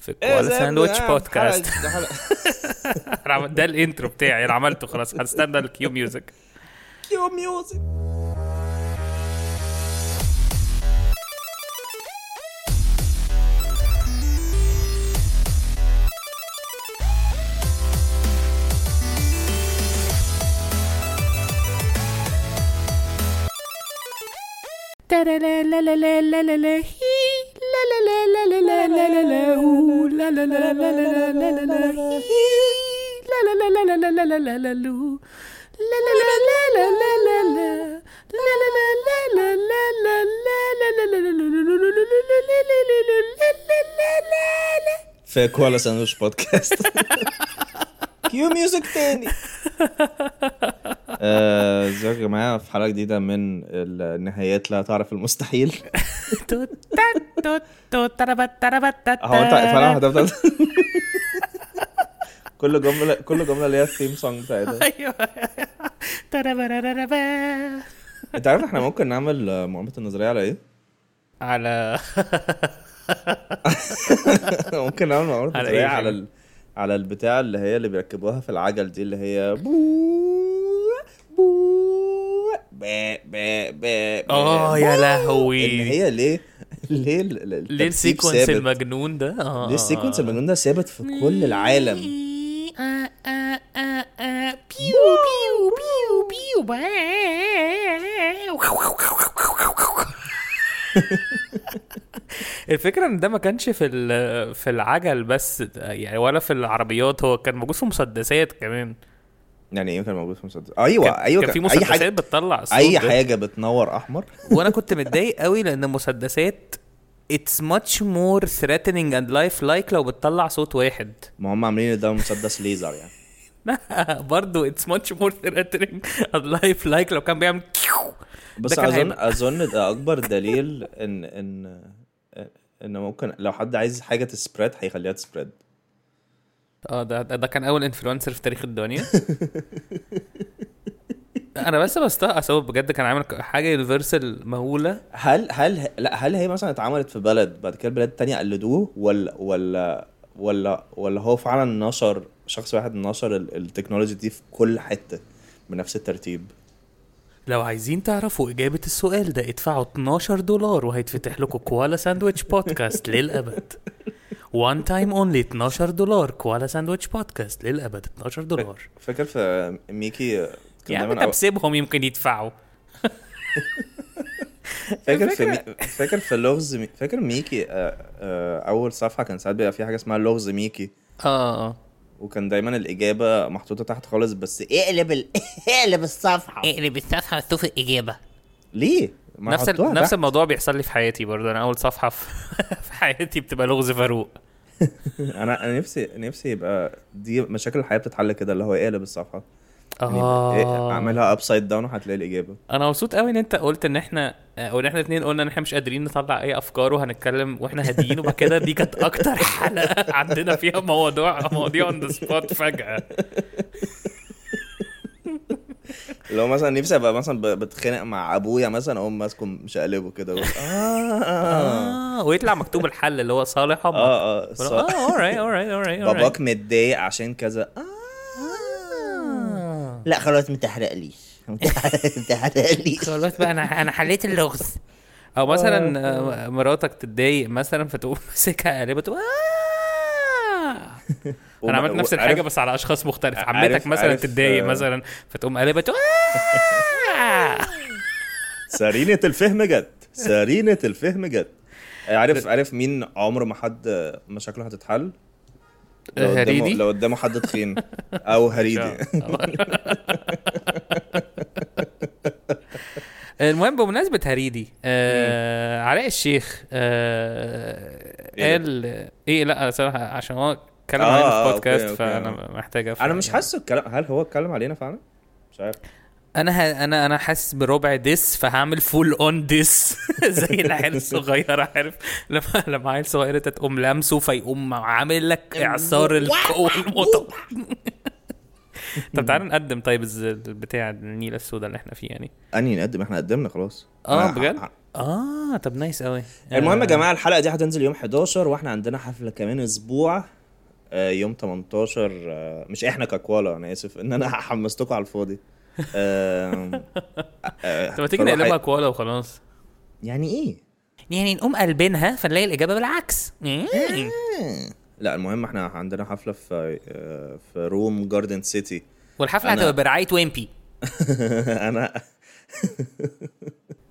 في Koala Sandwich Podcast ده ال intro بتاعي أنا عملته خلاص. هستنى ال cue music cue music في Koala Sandwich Podcast cue music تاني ازيكم يا جماعة؟ في حلقة جديدة من النهايات لا تعرف المستحيل. هو انت فعلا هتفضل؟ كل جمله كل جملة ليها ال theme song بتاعتها. أيوه. انت عارف إحنا ممكن نعمل آه، مؤامرة النظرية على إيه؟ على ممكن نعمل مؤامرة النظريه على. على البتاع اللي هي اللي بيركبوها في العجل دي اللي هي بو بو با با با با آه يا. لهوي. إن هي ليه ليه ليه ال sequence؟ المجنون ده آه ليه ال sequence المجنون ده ثابت في كل العالم بيو بيو بيو بيو الفكرة إن ده ما كانش في في العجل بس يعني ولا في العربيات هو كان موجود في مسدسات كمان يعني إيه كان موجود في مسدس؟ أيوه كان أيوه كان في مسدسات حاجة بتطلع الصوت أي ده. حاجة بتنور أحمر. وأنا كنت متضايق قوي لأن المسدسات it's much more threatening and lifelike لو بتطلع صوت واحد. ما هم عاملين ده مسدس ليزر يعني. لا برضه it's much more threatening and lifelike لو كان بيعمل كيو. بس اظن هيبقى- أظن ده أكبر دليل ان ان إن ممكن لو حد عايز حاجة ت spread هيخليها ت spread. آه ده ده كان أول influencer في تاريخ الدنيا. أنا بس بستقص هو بجد كان عامل حاجة universal مهولة. هل هل لا هل هي مثلا اتعملت في بلد بعد كده بلاد تانية قلدوه ولا ولا ولا ولا هو فعلا نشر شخص واحد نشر ال- التكنولوجي دي في كل حتة بنفس الترتيب؟ لو عايزين تعرفوا إجابة السؤال ده ادفعوا 12 دولار وهيتفتح لكم Koala Sandwich Podcast للأبد. one time only 12 دولار Koala Sandwich Podcast للأبد 12 دولار. فاكر في ميكي كان يعني أنت بسيبهم يمكن يدفعوا. فاكر في مي... فاكر في لغز مي... فاكر ميكي آه، آه، أول صفحة كان ساعات بيبقى في حاجة اسمها لغز ميكي؟ آه آه. وكان دايما الإجابة محطوطة تحت خالص بس اقلب ال... اقلب الصفحة. اقلب الصفحة وشوف الإجابة. ليه؟ ما نفس ال... نفس. الموضوع بيحصل لي في حياتي برضه. أنا أول صفحة في, في حياتي بتبقى لغز فاروق. أنا أنا نفسي نفسي يبقى دي مشاكل الحياة بتتحل كده اللي هو اقلب الصفحة. يعني آه. اعملها upside down وهتلاقي الإجابة. أنا مبسوط قوي إن أنت قلت إن إحنا أو ان إحنا اتنين قلنا إن إحنا مش قادرين نطلع أي أفكار وهنتكلم وإحنا هاديين وبعد كده دي كانت أكتر حلقة عندنا فيها موضوع مواضيع on the spot فجأة. لو مثلا نفسي أبقى مثلا بتخانق مع أبويا مثلا أقوم ماسكه مشقلبه كده آه آه. آه ويطلع مكتوب الحل اللي هو صالح آه آه آه alright alright alright باباك متضايق عشان كذا. آه. آه. لا خلاص ما تحرقليش ما تحرقليش خلاص بقى أنا أنا حليت اللغز أو مثلا آه، مراتك تتضايق مثلا فتقوم ماسكها قلبها تقول آه. أنا عملت نفس الحاجة بس على أشخاص مختلفة عارف- عمتك مثلا تتضايق آه. مثلا فتقوم قلبها تقول آه. سرينة الفهم جت سرينة الفهم جت عارف عارف مين عمره ما حد مشاكله هتتحل لو هريدي؟ لو قدامه حد تخين. أو هريدي. المهم بمناسبة هريدي آه علاء الشيخ آه إيه. قال إيه لا صراحة عشان هو اتكلم آه، علينا آه، في okay، بودكاست okay، فأنا آه. محتاج أفهم أنا مش يعني. حاسه الكلام هل هو اتكلم علينا فعلا؟ مش عارف. أنا ه... أنا أنا حاسس بربع diss فهعمل full on diss. زي العيال الصغيرة عارف؟ لما لما عيل صغيره تقوم لامسه فيقوم عامل لك إعصار القوه المطر طب تعالى نقدم طيب الز- بتاع النيله السوداء اللي إحنا فيه يعني. اني نقدم؟ إحنا قدمنا خلاص. آه بجد؟ آه طب nice قوي المهم يا جماعة الحلقة دي هتنزل يوم 11 وإحنا عندنا حفلة كمان أسبوع آه، يوم 18 آه، مش إحنا ك Koala أنا آسف إن أنا حمستكم على الفاضي. آه، آه، طب ما تيجي نقلبها Koala وخلاص. يعني إيه؟ يعني نقوم قلبينها فنلاقي الإجابة بالعكس. لا المهم إحنا عندنا حفلة في آه، في Room جاردن سيتي والحفلة هتبقى برعاية Wimpy أنا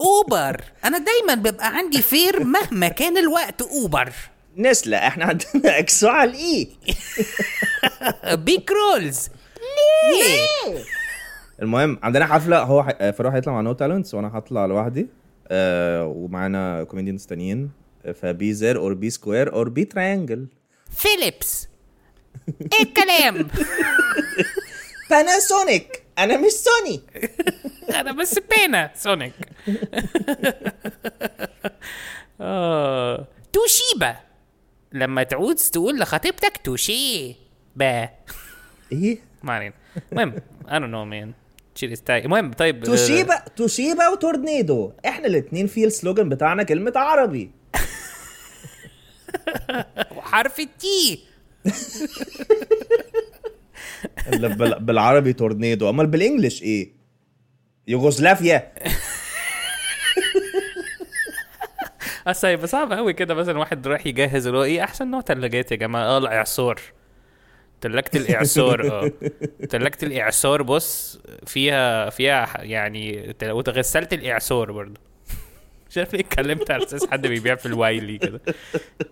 أوبر. أنا دايما بيبقى عندي فير مهما كان الوقت أوبر. نسلة إحنا عندنا اكسو على الإي. بيك رولز ليه؟ المهم عندنا حفلة هو ح... آه، فروح هيطلع مع نو تالنتس وأنا هطلع لوحدي آه ومعانا كوميديانز تانيين آه، فبي زير اور بي سكوير اور بي تريانجل فيليبس إيه الكلام؟ Panasonic أنا مش سوني أنا بس بينا سونيك آه. توشيبا لما تعود تقول لخطيبتك توشي با إيه؟ ما علينا. المهم I don't know man. Is tight. المهم طيب Toshiba Toshiba و Tornado. إحنا الاتنين في ال slogan بتاعنا كلمة عربي. وحرف التي. بالعربي تورنيدو. أمال بالانجلش إيه؟ يوغوسلافيا. اصل هيبقى صعب قوي كده مثلا واحد رايح يجهز اللي هو إيه أحسن نوع ثلاجات يا جماعة. آه الاعصار تلاجة الإعصار آه تلاجة الإعصار بص فيها فيها يعني ت- وغسالة الإعصار برضه مش عارف ليه اتكلمت على أساس حد بيبيع في الوايلي كده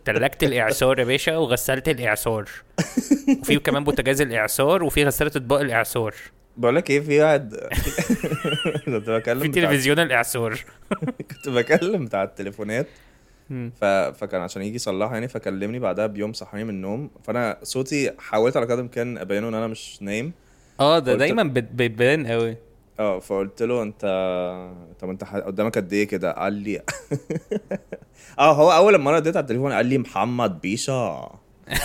تلاجة الإعصار يا باشا وغسالة الإعصار وفي كمان بوتاجاز الإعصار وفي غسالة أطباق الإعصار بقول لك إيه في واحد كنت بكلم في. تلفزيون الإعصار كنت بكلم بتاع التليفونات. ف... فكان عشان يجي يصلحها يعني فكلمني بعدها بيوم صحاني من النوم. فأنا صوتي حاولت على قدر الامكان أبينه إن أنا مش نايم. آه ده دايما بتبان قوي آه فقلت له انت طب أنت قدامك قد إيه كده؟ قال لي آه هو أول مرة اديت على التليفون قال لي محمد بيشا.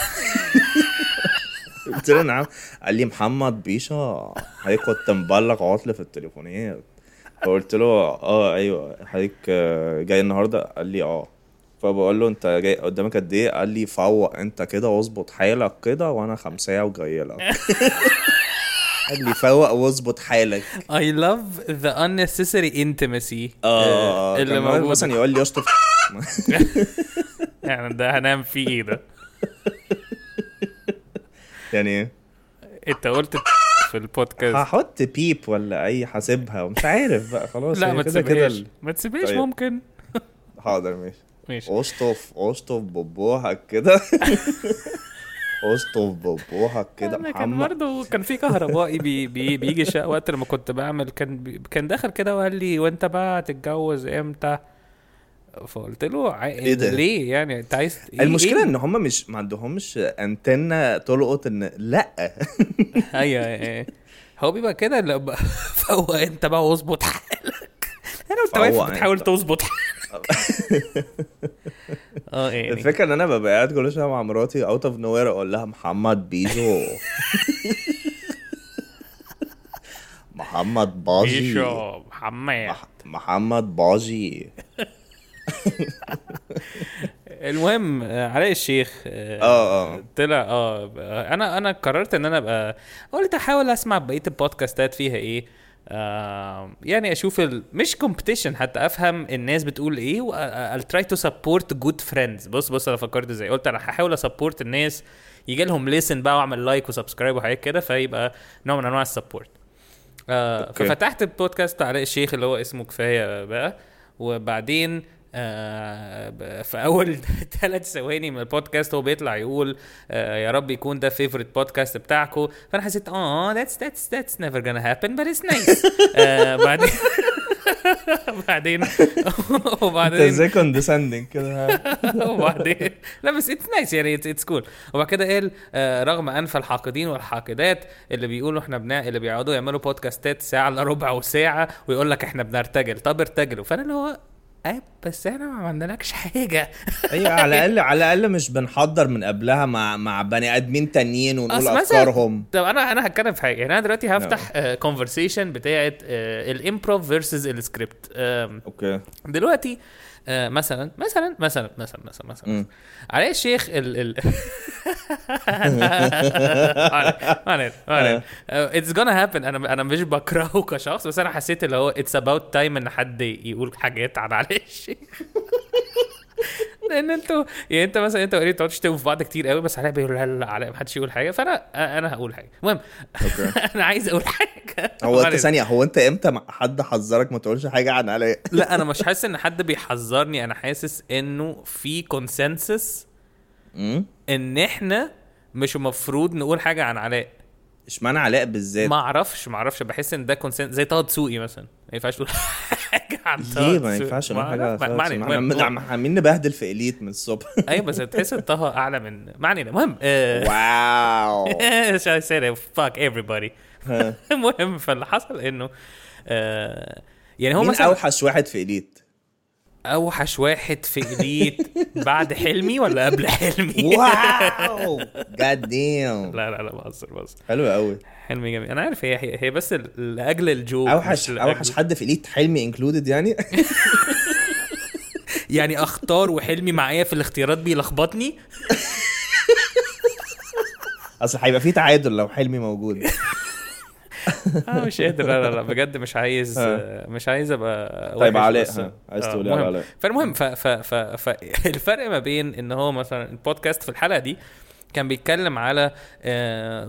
قلت له نعم. قال لي محمد بيشا. حضرتك كنت مبلغ عطل في التليفونات. فقلت له آه أيوه. حضرتك آه، جاي النهارده؟ قال لي آه. فبقول له انت جاي قدامك قد إيه؟ قال لي فوق انت كده واظبط حالك كده وأنا خمسة وجاي لك. قال لي فوق واظبط حالك. I love the unnecessary intimacy. آه اللي اللي موجود. مثلا يقول لي اشطف يعني ده هنام فيه إيه ده. يعني إيه؟ انت قلت في البودكاست. هحط بيب ولا أي حاسبها ومش عارف بقى خلاص لا هي ما تسيبهاش. ما تسيبهاش. ممكن. حاضر ماشي. ماشي. اشطف اشطف ببوحك كده. اشطف ببوحك كده أنا كان برضه كان في كهربائي بي بي بيجي شقة وقت لما كنت بعمل كان بي كان دخل كده وقال لي وأنت بقى هتتجوز إمتى؟ فقلت له ع... إيه ده؟ ليه يعني؟ أنت عايز إيه؟ المشكلة إيه؟ إن هم مش ما عندهمش انتنه تلقط إن لأ. أيوه إيه هو بيبقى كده فهو أنت بقى واظبط حالك. أنا وانت واقف بتحاول. تظبط حالك. آه يعني. الفكرة إن أنا ببقى قاعد كل شوية مع مراتي out of no أقول لها محمد بيجو. محمد باجي. بيشو محمد. مح- محمد باجي. المهم علاء الشيخ آه، آه آه. طلع آه أنا أنا قررت إن أنا أبقى قلت أحاول أسمع بقية البودكاستات فيها إيه. يعني أشوف ال... مش competition حتى أفهم الناس بتقول إيه و I'll try to support good friends. بص بص أنا فكرت إزاي. قلت أنا هحاول ا support الناس يجي لهم listen بقى وأعمل like و subscribe وحاجات كده فيبقى نوع من أنواع ال support آه. ففتحت البودكاست علاء الشيخ اللي هو اسمه كفاية بقى وبعدين آه في أول ثلاث ثواني من البودكاست هو بيطلع يقول آه يا رب يكون ده favorite podcast بتاعكم فأنا حسيت آه that's that's that's never gonna happen but it's nice. آه بعدين وبعدين انت إزاي condescending كده؟ وبعدين لا بس it's nice يعني it's cool وبعد كده قال آه، رغم انف الحاقدين والحاقدات اللي بيقولوا إحنا بنا اللي بيقعدوا يعملوا بودكاستات ساعة إلا ربع وساعة ويقول لك إحنا بنرتجل. طب ارتجلوا. فأنا اللي هو اي بس إحنا ما عملنالكش حاجة. أيوه على الاقل على الأقل مش بنحضر من قبلها مع مع بني آدمين تانيين ونقول أفكارهم. طب أنا أنا هتكلم في حاجة. يعني أنا دلوقتي هفتح conversation بتاعت ال improv versus ال script okay. دلوقتي آه، مثلا مثلا مثلا مثلا مثلا مثلا. علاء الشيخ ال ال ما ما it's gonna happen أنا أنا مش بكرهه كشخص بس أنا حسيت اللي هو it's about time إن حد يقول حاجات عن علاء الشيخ. لأن أنتوا يعني أنت مثلا أنت وقريب تقعدوا تشتموا في بعض كتير قوي بس علاء بيقول لا لا لا علاء محدش يقول حاجة فأنا أنا هقول حاجة. المهم أنا عايز أقول حاجة. هو ما انت. ثانية هو انت إمتى حد حذرك ما تقولش حاجة عن علاء لا أنا مش حاسس إن حد بيحذرني. أنا حاسس إنه في consensus إن إحنا مش المفروض نقول حاجة عن علاء اشمعنى علاء بالذات؟ ما أعرفش ما أعرفش. بحس إن ده consensus زي طه دسوقي مثلا. ما ينفعش تقول حاجة عن طه ليه ما. ينفعش نقول حاجة إحنا عمالين نبهدل في إليت من الصبح. أيوه بس تحس إن طه أعلى من ما علينا المهم آه، wow. I said fuck everybody. المهم فاللي حصل إنه آه، يعني هو مين مثلا أوحش واحد في إليت؟ أوحش واحد في إليت بعد حلمي ولا قبل حلمي؟ wow! God damn لا لا لا بهزر بهزر. حلو قوي حلمي جميل. أنا عارف هي هي, بس لأجل ال joke أوحش أوحش حد في إليت حلمي included يعني؟ يعني اختار وحلمي معايا في الاختيارات بيلخبطني؟ أصل هيبقى في تعادل لو حلمي موجود. أنا مش قادر. لا لا لا بجد مش عايز آه. مش عايز أبقى طيب علاء ها، عايز آه، تقول إيه. علاء فالمهم فالفرق ما بين إن هو مثلا البودكاست في الحلقة دي كان بيتكلم على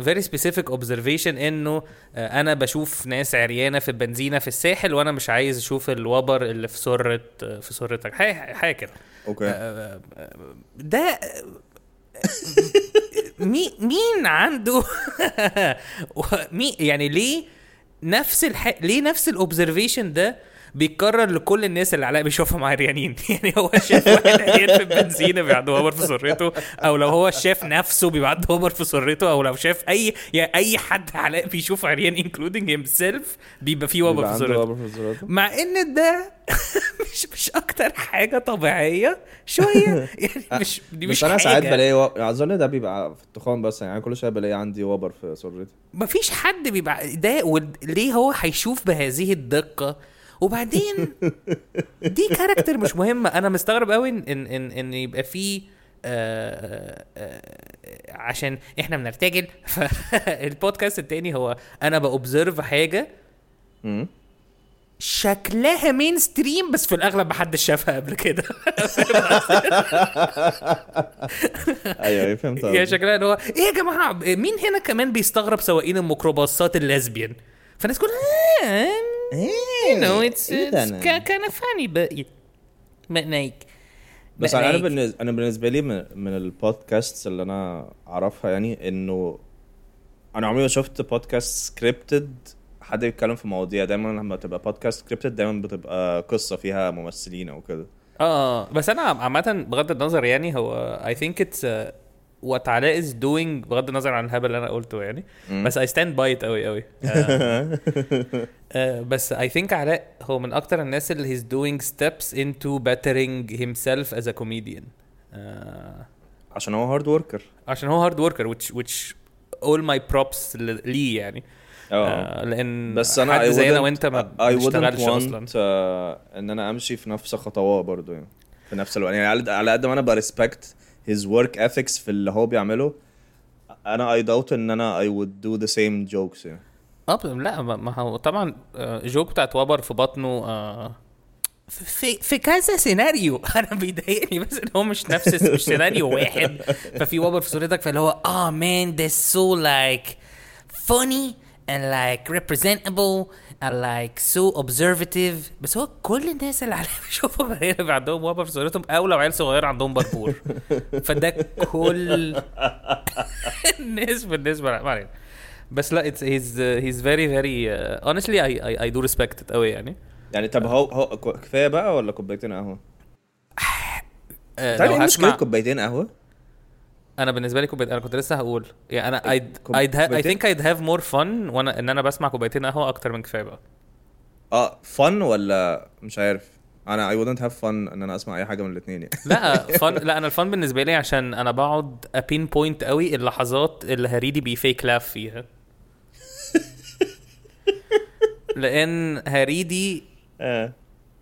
very specific observation إنه أنا بشوف ناس عريانة في البنزينة في الساحل وأنا مش عايز أشوف الوبر اللي في سره في سرتك حاجة كده. أوكي. آه، آه، ده مين عنده مين يعني ليه نفس الح... ليه نفس ال observation ده بيتكرر لكل الناس اللي علاء بيشوفهم عريانين. يعني هو شاف واحد عريان في البنزينه بيبقى عنده وبر في سرته أو لو هو شاف نفسه بيبقى عنده وبر في سرته أو لو شاف أي يعني أي حد علاء بيشوف عريان including himself بيبقى فيه وبر في سرته. مع إن ده مش مش أكتر حاجة طبيعية شوية. يعني مش دي مش بس أنا ساعات بلاقي و... أظن ده بيبقى في التخان بس يعني كل شوية بلاقي عندي وبر في سرتي. مفيش حد بيبقى ده ود- ليه هو هيشوف بهذه الدقة؟ وبعدين دي كاركتر مش مهمة. أنا مستغرب قوي ان ان ان, إن يبقى في آه آه عشان إحنا بنرتجل فالبودكاست التاني هو أنا ب observe حاجة شكلها mainstream بس في الأغلب محدش شافها قبل كده. أيوه أيوه فهمت يا. شكلها اللي هو إيه يا جماعة؟ مين هنا كمان بيستغرب سواقين الميكروباصات ال lesbian؟ فالناس كلها إيه you know it's, إيه it's kind of funny but but like بس أنا بالنسبة أنا بالنسبة لي من, من البودكاست اللي أنا أعرفها يعني إنه أنا عمري ما شفت بودكاست scripted حد بيتكلم في مواضيع. دايما لما تبقى بودكاست scripted دايما بتبقى قصة فيها ممثلين أو كده. آه بس أنا عامة بغض النظر يعني هو I think it's what علاء is doing بغض النظر عن الهبل اللي أنا قلته يعني. مم. بس I stand by it قوي قوي بس I think علاء هو من أكتر الناس اللي he's doing steps into bettering himself as a comedian. آه عشان هو hard worker عشان هو hard worker which which all my props ليه يعني. آه. آه لأن بس أنا حد I زي أنا wouldn't- وأنت ما بنشتغلش want أصلا. uh, إن أنا أمشي في نفس خطواه برضو يعني. في نفس الوقت. يعني على- على قد ما أنا ب respect his work ethics في اللي هو بيعمله. أنا I doubt إن أنا I would do the same jokes يعني. ب- لا ما هو طبعا آه، joke بتاعت وبر في بطنه آه، في في كذا سيناريو أنا بيضايقني بس إن هو مش نفس مش سيناريو واحد. ففي وبر في سرتك فاللي هو آه man ده so like funny. And like representable and like so observative. بس هو كل الناس اللي علاء بيشوفوا بيبقى عندهم وبر في سرتهم أو لو عيال صغيره عندهم بربور. فده كل الناس بالنسبة ما علينا. بس لا it's he's he's very very uh, honestly I I I do respect it قوي يعني. يعني طب هو هو كفاية بقى ولا كوبايتين قهوة؟ آه، تعرف لو إيه مشكله كوبايتين قهوة؟ أنا بالنسبة لي كوبايت أنا كنت لسه هقول يعني أنا ha- I كوبايتين؟ think I'd have more fun وأنا ان أنا بسمع كوبايتين قهوة أكتر من كفاية بقى. آه fun ولا مش عارف. أنا I wouldn't have fun ان أنا اسمع اي حاجة من الاثنين يعني. لا fun لا أنا ال fun بالنسبة لي عشان أنا بقعد ا pinpoint قوي اللحظات اللي هريدي بي fake laugh فيها. لأن هريدي آه.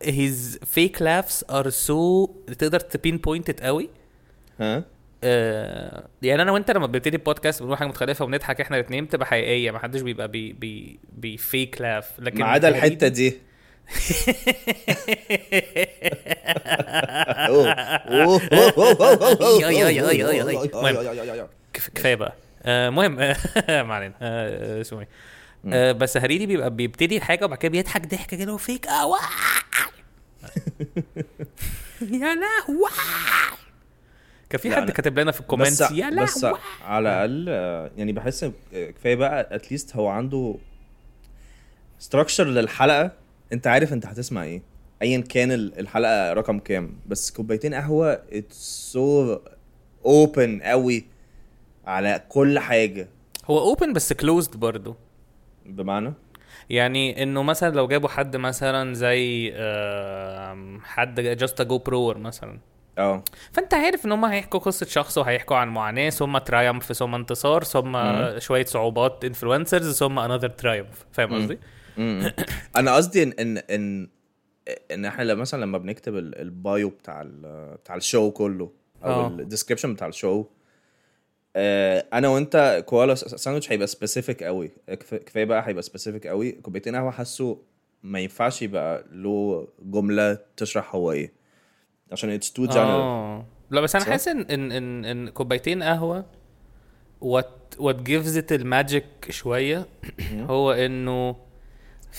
his fake laughs are so تقدر ت pinpoint قوي. ها آه يعني أنا وأنت لما بنبتدي البودكاست بنقول حاجة متخلفه وبنضحك إحنا الاثنين بتبقى حقيقية ما حدش بيبقى بي بي بي fake laugh لكن ما عدا الحتة دي. المهم. كفاية بقى. آه مهم. ما علينا. آه اسمه إيه؟ آه بس هريدي بيبقى بيبتدي الحاجة وبعد كده بيضحك ضحكة كده وفيك. آه يا لهوي. كان في حد كاتب لنا في ال comments؟ بس يا بس على الأقل يعني بحس كفاية بقى at least هو عنده structure للحلقة. أنت عارف أنت هتسمع إيه. ايا كان ال- الحلقة رقم كام. بس كوبايتين قهوة it's so open قوي على كل حاجة. هو open بس closed برضه بمعنى؟ يعني إنه مثلا لو جابوا حد مثلا زي حد guest جو برور مثلا. آه فانت عارف ان هم هيحكوا قصة شخص وهيحكوا عن معاناة ثم triumph ثم انتصار ثم. شوية صعوبات influencers ثم another triumph فاهم. قصدي؟ أنا قصدي ان ان ان إن إحنا لما- مثلا لما بنكتب ال- ال bio بتاع بتاع ال show كله أو آه. ال description بتاع ال show آه، أنا وأنت كوالا ساندوتش هيبقى specific قوي كف- كفاية بقى هيبقى specific قوي كوبايتين قهوة حاسه ما ينفعش يبقى له جملة تشرح هو إيه عشان it's too آه. لا بس أنا؟ حاسس ان ان ان, إن كوبايتين قهوة what what gives it ال magic شوية هو إنه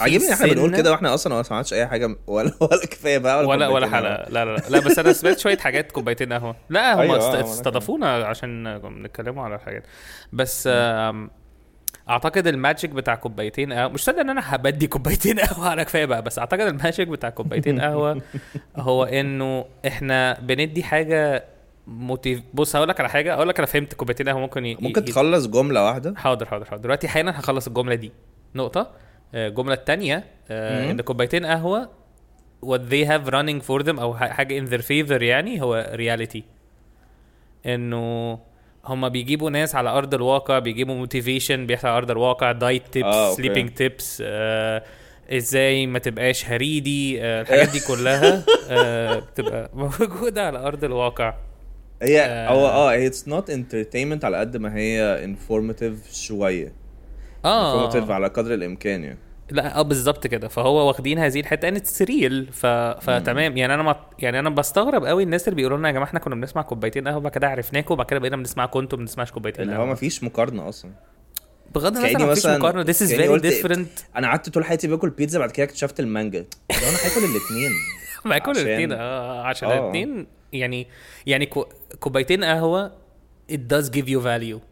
عاجبني إن إحنا بنقول كده وإحنا أصلا ما سمعناش أي حاجة ولا ولا كفاية بقى ولا ولا قهوة. حلقة. لا لا لا. بس أنا سمعت شوية حاجات كوبايتين قهوة. لا هم أيوة، وأنا استضافونا عشان نتكلموا على الحاجات. بس آم، أعتقد ال magic بتاع كوبايتين قهوة مش صدق إن أنا هبدي كوبايتين قهوة على كفاية بقى بس أعتقد ال magic بتاع كوبايتين قهوة هو إنه إحنا بندي حاجة motiv- بص هقول لك على حاجة أقول لك أنا فهمت كوبايتين قهوة ممكن ي... ممكن ي- تخلص جملة واحدة؟ حاضر حاضر حاضر. دلوقتي حالا هخلص الجملة دي. نقطة. آه، الجملة الثانية مم. إن كوبايتين قهوة what they have running for them أو حاجة in their favor يعني هو reality. إنه هما بيجيبوا ناس على أرض الواقع بيجيبوا motivation بيحصل على أرض الواقع diet tips. sleeping tips إزاي ما تبقاش هريدي آه الحاجات دي كلها آه بتبقى موجودة على أرض الواقع هي آه. هو آه it's not entertainment على قد ما هي informative شوية آه informative على قدر الإمكان يعني لا آه بالظبط كده. فهو واخدين هذه الحتة it's real ف... فتمام يعني أنا ما... يعني أنا بستغرب قوي الناس اللي بيقولوا لنا يا جماعة إحنا كنا بنسمع كوبايتين قهوة بعد كده عرفناكم وبعد كده بقينا بنسمعكم أنتوا ما بنسمعش كوبايتين اللي هو ما فيش مقارنة أصلا. بغض النظر ما فيش مقارنة كأني very قلت- different. أنا قعدت طول حياتي باكل بيتزا بعد كده اكتشفت المانجا. لو أنا هاكل الاثنين باكل الاثنين آه عشان آه. الاثنين يعني يعني كو... كوبايتين قهوة it does give you value.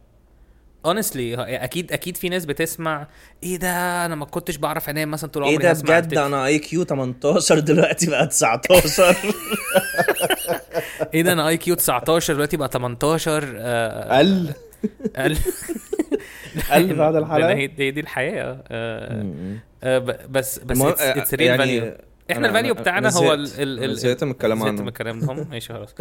Honestly أكيد أكيد في ناس بتسمع إيه ده؟ أنا ما كنتش بعرف أنام مثلا طول إيه عمري ده هسمع بجد؟ أنا IQ 18 دلوقتي بقى 19 إيه ده؟ أنا IQ 19 دلوقتي بقى 18 آه قل. قال قل بعد الحلقة؟ لأن هي دي الحياة آه. آه بس بس it's real يعني value إحنا ال value بتاعنا هو ال. ال زهقت من الكلام زهقت عنهم. من الكلام ده ماشي خلاص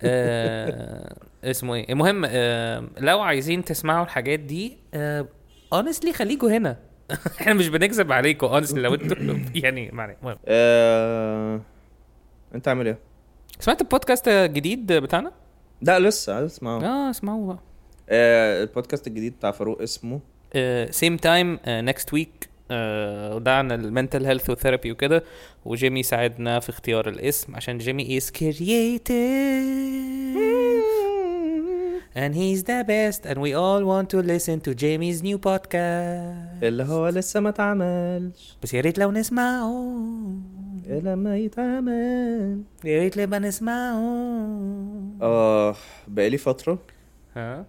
آه اسمه إيه المهم آه لو عايزين تسمعوا الحاجات دي آه honestly خليكوا هنا إحنا مش بنكذب عليكم honestly لو أنتوا يعني ما علينا. المهم آه، انت عامل إيه؟ سمعت البودكاست الجديد بتاعنا؟ لا لسه عايز اسمعه آه اسمعوه بقى آه، البودكاست الجديد بتاع فاروق اسمه Same Time Next Week وده عن ال mental health و therapy وكده. وجيمي ساعدنا في اختيار الاسم عشان جيمي is creative. And he's the best. And we all want to listen to Jamie's new podcast. اللي هو لسه ما اتعملش. بس يا ريت لو نسمعه. لما يتعمل. يا ريت لما نسمعه. آه بقالي فترة ها؟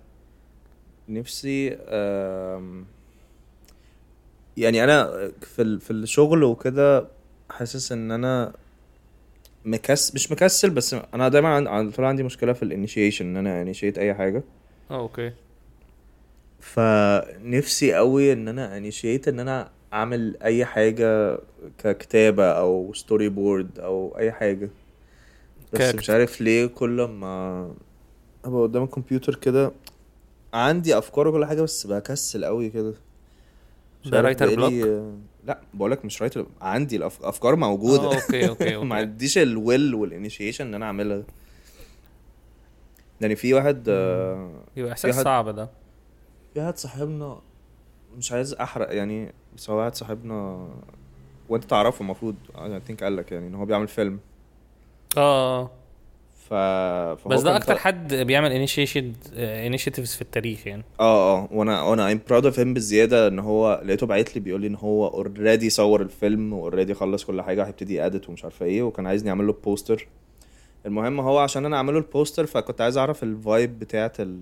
نفسي آم، يعني أنا في ال- في الشغل وكده حاسس إن أنا مكس مش مكسل بس أنا دايما عن- طول عندي مشكلة في الانيشيشن إن أنا initiate أي حاجة. آه okay. فنفسي قوي إن أنا initiate إن أنا أعمل أي حاجة ككتابة أو storyboard أو أي حاجة. بس ككت- مش عارف ليه كل ما أبقى قدام الكمبيوتر كده عندي أفكار وكل حاجة بس بكسل قوي كده. ده writer's block- لا بقولك مش writer عندي الافكار موجودة. آه أوكي أوكي ما okay عنديش ال will وال initiation ان أنا اعملها يعني في واحد آه، يبقى إحساس واحد- صعب ده. في واحد صاحبنا مش عايز أحرق يعني بس هو واحد صاحبنا وأنت تعرفه المفروض I think قال لك يعني إن هو بيعمل فيلم. آه آه. ف بس ده أكتر حد بيعمل initiatives في التاريخ يعني. آه آه وأنا وأنا I'm proud of him بالزياده إن هو لقيته باعت لي بيقول لي إن هو already صور الفيلم و already خلص كل حاجة هيبتدي ي edit ومش عارفة إيه وكان عايزني أعمل له poster المهم هو عشان أنا اعمله البوستر فكنت عايز أعرف ال vibe ال-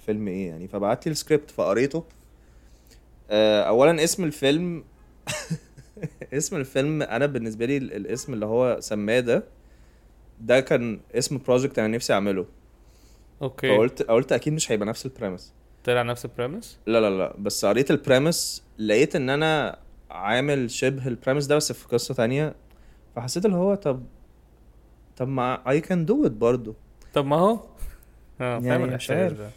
الفيلم إيه يعني. فبعت لي السكريبت فقريته. آه، اولا اسم الفيلم اسم الفيلم أنا بالنسبة لي ال- الاسم اللي هو سماه ده ده كان اسم project أنا نفسي أعمله. okay. فقلت قلت أكيد مش هيبقى نفس ال premise طلع نفس ال premise لا لا لا. بس قريت ال premise لقيت إن أنا عامل شبه ال premise ده بس في قصة تانية. فحسيت اللي هو طب طب ما I can do it برضو. طب ما هو. آه يعني فاهم مش الإحساس. ده.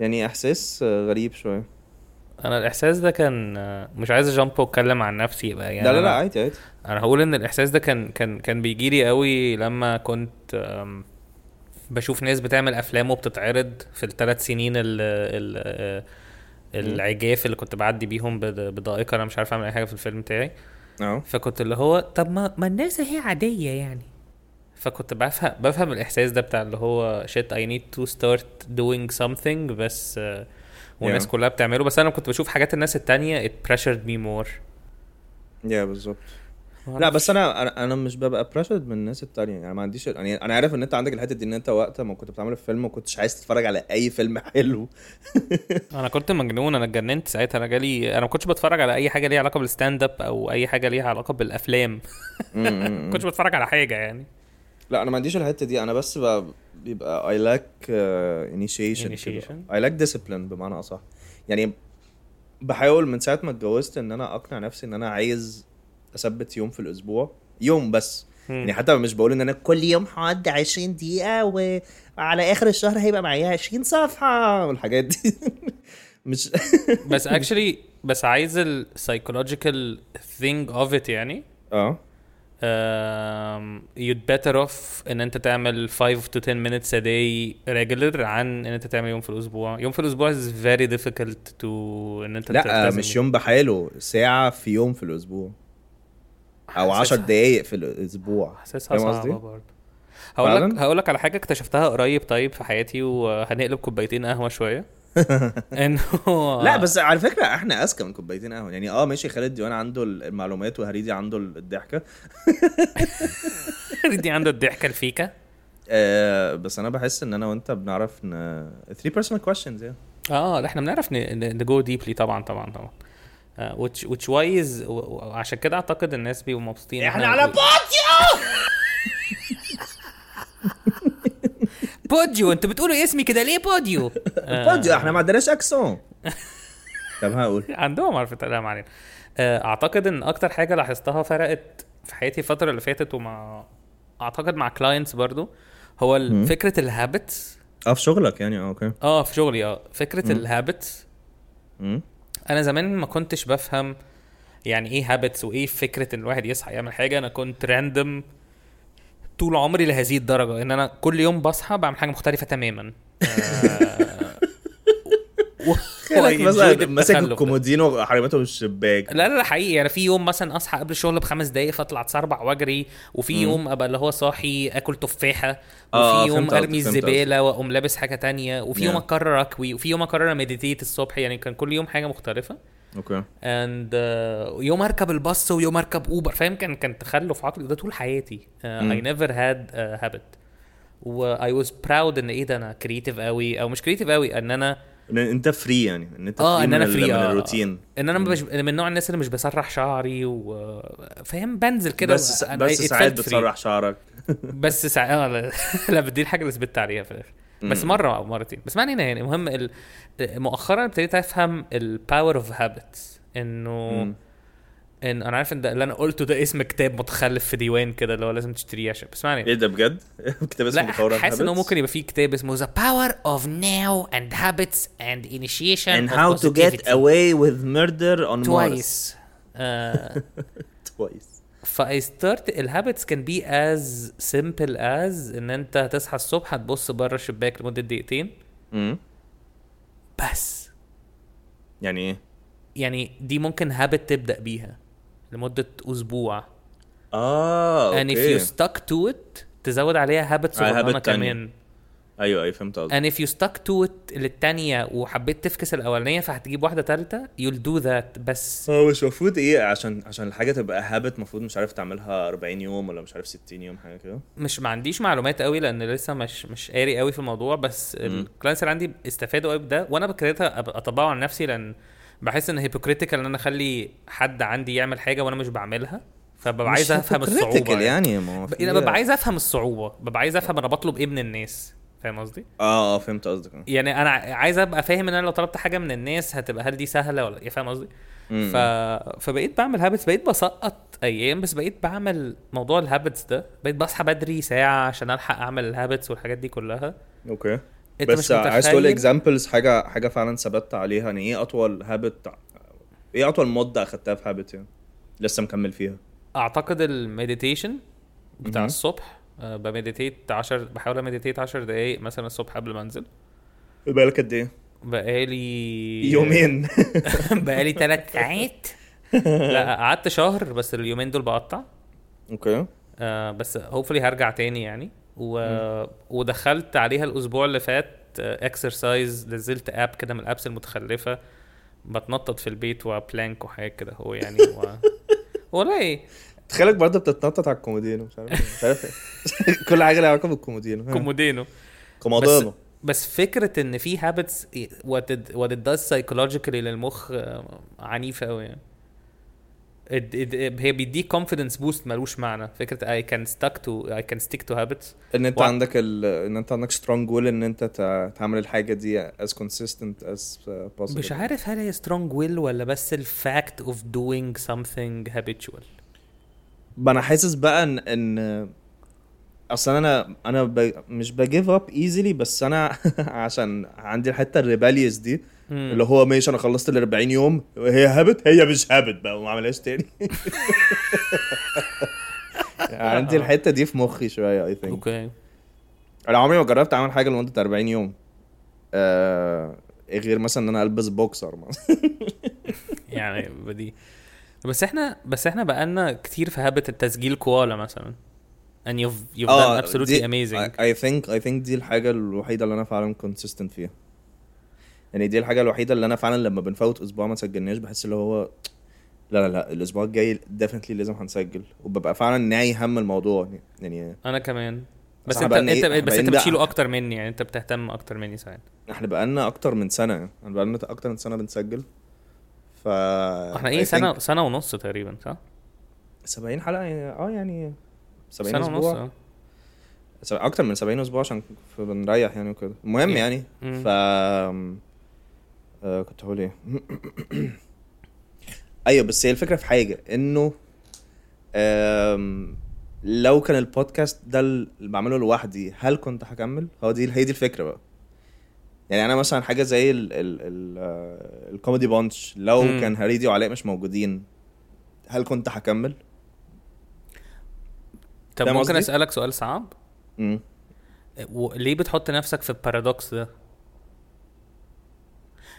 يعني إحساس غريب شوية. أنا الإحساس ده كان آه، مش عايز اجامب واتكلم عن نفسي يبقى يعني لا لا لا عادي عادي. أنا هقول إن الإحساس ده كان كان كان بيجي لي قوي لما كنت بشوف ناس بتعمل أفلام وبتتعرض في الثلاث سنين ال ال العجاف اللي كنت بعدي بيهم بدقائق أنا مش عارف أعمل أي حاجة في الفيلم بتاعي. آه. فكنت اللي هو طب ما ما الناس هي عادية يعني. فكنت بفهم بفهم الإحساس ده بتاع اللي هو shit I need to start doing something. بس آه، والناس Yeah. كلها بتعمله بس أنا كنت بشوف حاجات الناس التانية it pressured me more. yeah بالظبط. لا بس أنا أنا أنا مش ببقى pressured من الناس التانية يعني ما عنديش يعني أنا عارف إن أنت عندك الحتة دي إن أنت وقت ما كنت بتعمل الفيلم ما كنتش عايز تتفرج على أي فيلم حلو. أنا كنت مجنون أنا اتجننت ساعتها أنا جالي أنا ما كنتش بتفرج على أي حاجة ليها علاقة بال stand up أو أي حاجة ليها علاقة بالأفلام. ما. كنتش بتفرج على حاجة يعني. لا أنا ما عنديش الحتة دي أنا بس بيبقى initiation, Initiation. كده. I lack discipline بمعنى أصح يعني بحاول من ساعة ما اتجوزت إن أنا أقنع نفسي إن أنا عايز أثبت يوم في الأسبوع يوم بس مم. يعني حتى مش بقول إن أنا كل يوم هقعد 20 دقيقة وعلى آخر الشهر هيبقى معايا 20 صفحة والحاجات دي مش بس اكشلي بس عايز ال psychological thing of it يعني آه you'd better off إن أنت تعمل 5 to 10 minutes a day regular عن إن أنت تعمل يوم في الأسبوع. يوم في الأسبوع is very difficult to إن أنت لا تلتزم مش يوم بحاله ساعة في يوم في الأسبوع. أو 10 حاسسها- دقايق في الأسبوع. حاسسها قصدي؟ برضه. هقول لك؟ هقول لك على حاجة اكتشفتها قريب طيب في حياتي وهنقلب كوبايتين قهوة شوية. انه لا بس على فكرة إحنا أذكى من كوبايتين قهوة. يعني آه ماشي خالد ديوان عنده المعلومات وهريدي عنده الضحكة. دي عنده الضحكة الفيكة. آه بس أنا بحس إن أنا وأنت بنعرف ن 3 personal questions يعني آه لا إحنا بنعرف نجو ديبلي طبعا طبعا طبعا. آه، which which wise و- و- وعشان كده أعتقد الناس بيبقوا مبسوطين إحنا على بوديو بوديو أنتوا بتقولوا اسمي كده ليه بوديو؟ بوديو إحنا ما عندناش accent. طب هقول. عندهم عارف لا ما علينا. آه، اعتقد ان أكتر حاجة لاحظتها فرقت في حياتي الفترة اللي فاتت ومع اعتقد مع clients برضو هو. فكرة ال habits آه في شغلك يعني آه okay. آه في شغلي آه. فكرة مم. أنا زمان ما كنتش بفهم يعني إيه habits وايه فكرة ان الواحد يصحى يعمل حاجة. أنا كنت random طول عمري لهذه الدرجة إن أنا كل يوم بصحى بعمل حاجة مختلفة تماما آه، ماسك. الكومودينو وحرمته من الشباك لا لا لا حقيقي يعني في يوم مثلا أصحى قبل الشغل بخمس دقايق فأطلع أتسربع وأجري وفي. يوم أبقى اللي هو صاحي آكل تفاحة آه، وفي يوم فهمت قصدك، أرمي الزبالة وأقوم لابس حاجة تانية وفي يوم. أقرر أكوي وفي يوم أقرر ا meditate الصبح يعني كان كل يوم حاجة مختلفة okay. And يوم أركب الباص ويوم أركب اوبر فاهم؟ كان كان تخلف عقلي وده طول حياتي. I never had habit و I was proud إن إيه ده أنا creative قوي أو مش creative قوي إن أنا إن أنت free يعني. إن أنت آه free إن من أنا free من آه. الروتين. إن أنا مش من نوع الناس اللي مش بسرح شعري و فاهم؟ بنزل كده بس بس ساعات. بتسرح شعرك. بس ساعات لا, لا بدي الحاجة اللي ثبت عليها في الآخر. بس. مرة أو مرتين بس ما علينا يعني المهم ال... مؤخرا ابتديت أفهم الباور اوف هابتس إنه. إن أنا عارف إن ده اللي أنا قلته ده اسم كتاب متخلف في ديوان كده اللي هو لازم تشتريه عشان بس علينا إيه ده بجد؟ كتاب اسمه of حاسس إنه؟ ممكن يبقى فيه كتاب اسمه The Power of Now and Habits and Initiation and of how to get Positivity. away with murder on Mars twice فاي ستارت الهابتس كان بي از سمبل از إن أنت هتصحى الصبح هتبص بره الشباك لمدة دقيقتين. امم بس. يعني إيه؟ يعني دي ممكن هابت تبدأ بيها لمدة أسبوع. آه and if أوكي. you stuck to it تزود عليها هابت صغننة. كمان. أيوه أيوه فهمت قصدك. And if you stuck to it للتانية وحبيت تفكس الأولانية فهتجيب واحدة تالتة you'll do that بس. هو مش المفروض إيه عشان عشان الحاجة تبقى هابت المفروض مش عارف تعملها 40 يوم ولا مش عارف 60 يوم حاجة كده. مش ما عنديش معلومات قوي لأن لسه مش مش قاري قوي في الموضوع بس ال clients اللي عندي استفادوا قوي بده وأنا بكريتها اطبقه على نفسي لأن بحس إن hypocritical إن أنا أخلي حد عندي يعمل حاجة وأنا مش بعملها فببقى عايز أفهم الصعوبة يعني. ما في- لا ببقى عايز أفهم الصعوبة ببقى عايز أفهم أنا بطلب إيه من الناس. فاهم قصدي؟ آه آه فهمت قصدك. يعني أنا عايز أبقى فاهم إن أنا لو طلبت حاجة من الناس هتبقى هل دي سهلة ولا فاهم قصدي؟ ف... فبقيت بعمل habits بقيت بسقط أيام بس بقيت بعمل موضوع ال habits ده. بقيت بصحى بدري ساعة عشان ألحق أعمل ال habits والحاجات دي كلها. Okay. أنت بس مش عايز تقول examples حاجة حاجة فعلا ثبت عليها يعني إيه أطول habit إيه أطول مدة أخدتها في habit يعني؟ لسه مكمل فيها. أعتقد ال meditation بتاع. الصبح ب meditate 10 بحاول أ meditate 10 دقايق مثلا الصبح قبل ما أنزل. بالك قد إيه؟ بقالي يومين. بقالي ثلاث ساعات. لا قعدت شهر بس اليومين دول بقطع. Okay. آه بس hopefully هرجع تاني يعني. و... ودخلت عليها الأسبوع اللي فات exercise نزلت app كده من ال apps المتخلفة. بتنطط في البيت و plank وحاجات كده هو يعني و... والله إيه تخيلك برضه بتتنطط على الكومودينو مش عارف مش عارف إيه. كل حاجة لها علاقة بالكومودينو كومودينو. كومودينو بس فكرة إن في habits what what it does psychologically للمخ آه، عنيفة قوي يعني. It, it, هي بيديك confidence boost ملوش معنى. فكرة I can stuck to I can stick to habits. إن أنت و- عندك ال... إن أنت عندك strong will إن أنت تع- تعمل الحاجة دي as consistent as possible. مش عارف هل هي strong will ولا بس ال fact of doing something habitual. ما أنا حاسس بقى ان إن أصلا أنا أنا ب... مش ب give up easily بس أنا عشان عندي الحتة ال rebellious دي مم. اللي هو ماشي أنا خلصت ال 40 يوم هي habit هي مش habit بقى وما اعملهاش تاني. عندي الحتة دي في مخي شوية I think okay. أنا عمري ما جربت أعمل حاجة لمدة 40 يوم. آه غير مثلا إن أنا ألبس بوكسر يعني بدي بس إحنا بس إحنا بقالنا كتير في habit التسجيل كوالا مثلا. And you've you've آه، done absolutely دي- amazing. I think I think دي الحاجة الوحيدة اللي أنا فعلا consistent فيها. يعني دي الحاجة الوحيدة اللي أنا فعلا لما بنفوت أسبوع ما سجلناش بحس اللي هو لا لا لا الأسبوع الجاي definitely لازم هنسجل. وببقى فعلا ناعي هم الموضوع. يعني أنا كمان. بس إحنا أنت أنت إيه؟ بس أنت بتشيله أكتر مني. يعني أنت بتهتم أكتر مني ساعات. إحنا بقالنا أكتر من سنة. يعني بقالنا أكتر من سنة بنسجل. ف إحنا إيه سنة سنة ونص تقريبا صح؟ 70 حلقة يعني آه يعني 70 سنة ونص أسبوع آه أكتر من 70 أسبوع عشان بنريح يعني وكده. المهم Yeah. يعني مم. ف آه كنت هقول إيه؟ أيوه بس هي الفكرة في حاجة إنه آم، لو كان البودكاست ده اللي بعمله لوحدي هل كنت هكمل؟ هو دي هي دي الفكرة بقى. يعني أنا مثلا حاجة زي ال ال ال آه، الكوميدي بانش لو مم. كان هريدي وعلاء مش موجودين هل كنت هكمل طب ممكن قصدي؟ أسألك سؤال صعب مم. و- ليه بتحط نفسك في paradox ده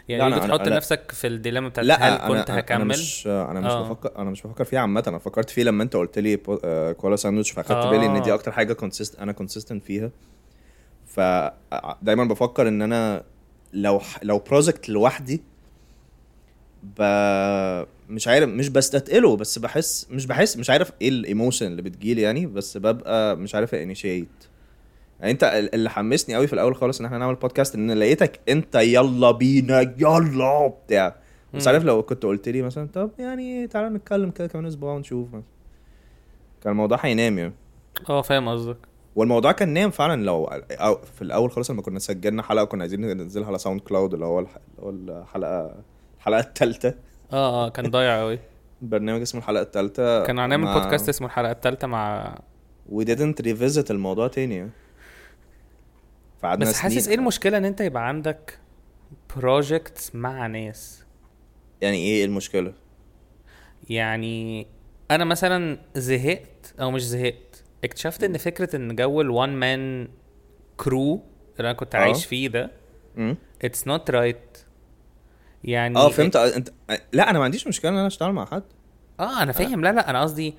يعني لا، ليه أنا- أنا- بتحط أنا- نفسك في ال dilemma بتاعت لا هل أنا كنت أنا هكمل مش أنا مش آه. بفكر أنا مش بفكر فيه عامة أنا فكرت فيه لما أنت قلت لي آه، cola sandwich فأخدت بالي إن دي آه. أكتر حاجة consist أنا consistent فيها فدايما بفكر إن أنا لو لو project لوحدي ب... مش عارف مش بستثقله بس بحس مش بحس مش عارف إيه ال emotion اللي بتجيلي يعني بس ببقى مش عارف initiate يعني أنت ال- اللي حمسني قوي في الأول خالص إن إحنا نعمل بودكاست إن لقيتك أنت يلا بينا يلا بتاع بس. عارف لو كنت قلت لي مثلا طب يعني تعالى نتكلم كده كمان أسبوع ونشوف مثلا. كان الموضوع هينام يعني. أه فاهم قصدك. والموضوع كان نام فعلا لو أو في الأول خالص لما كنا سجلنا حلقة كنا عايزين ننزلها على SoundCloud اللي هو الحلقة الحلقة الثالثه آه آه كان ضايع قوي برنامج اسمه الحلقة الثالثه كان هنعمل بودكاست اسمه الحلقة الثالثه مع we didn't revisit الموضوع تاني. فقعدنا بس حاسس إيه المشكلة إن أنت يبقى عندك project مع ناس؟ يعني إيه المشكلة؟ يعني أنا مثلا زهقت أو مش زهقت. اكتشفت إن فكرة إن جو ال one man crew اللي أنا كنت آه. عايش فيه ده it's not right يعني آه فهمت. انت لا أنا ما عنديش مشكلة إن أنا أشتغل مع حد. آه أنا فاهم. لا لا أنا قصدي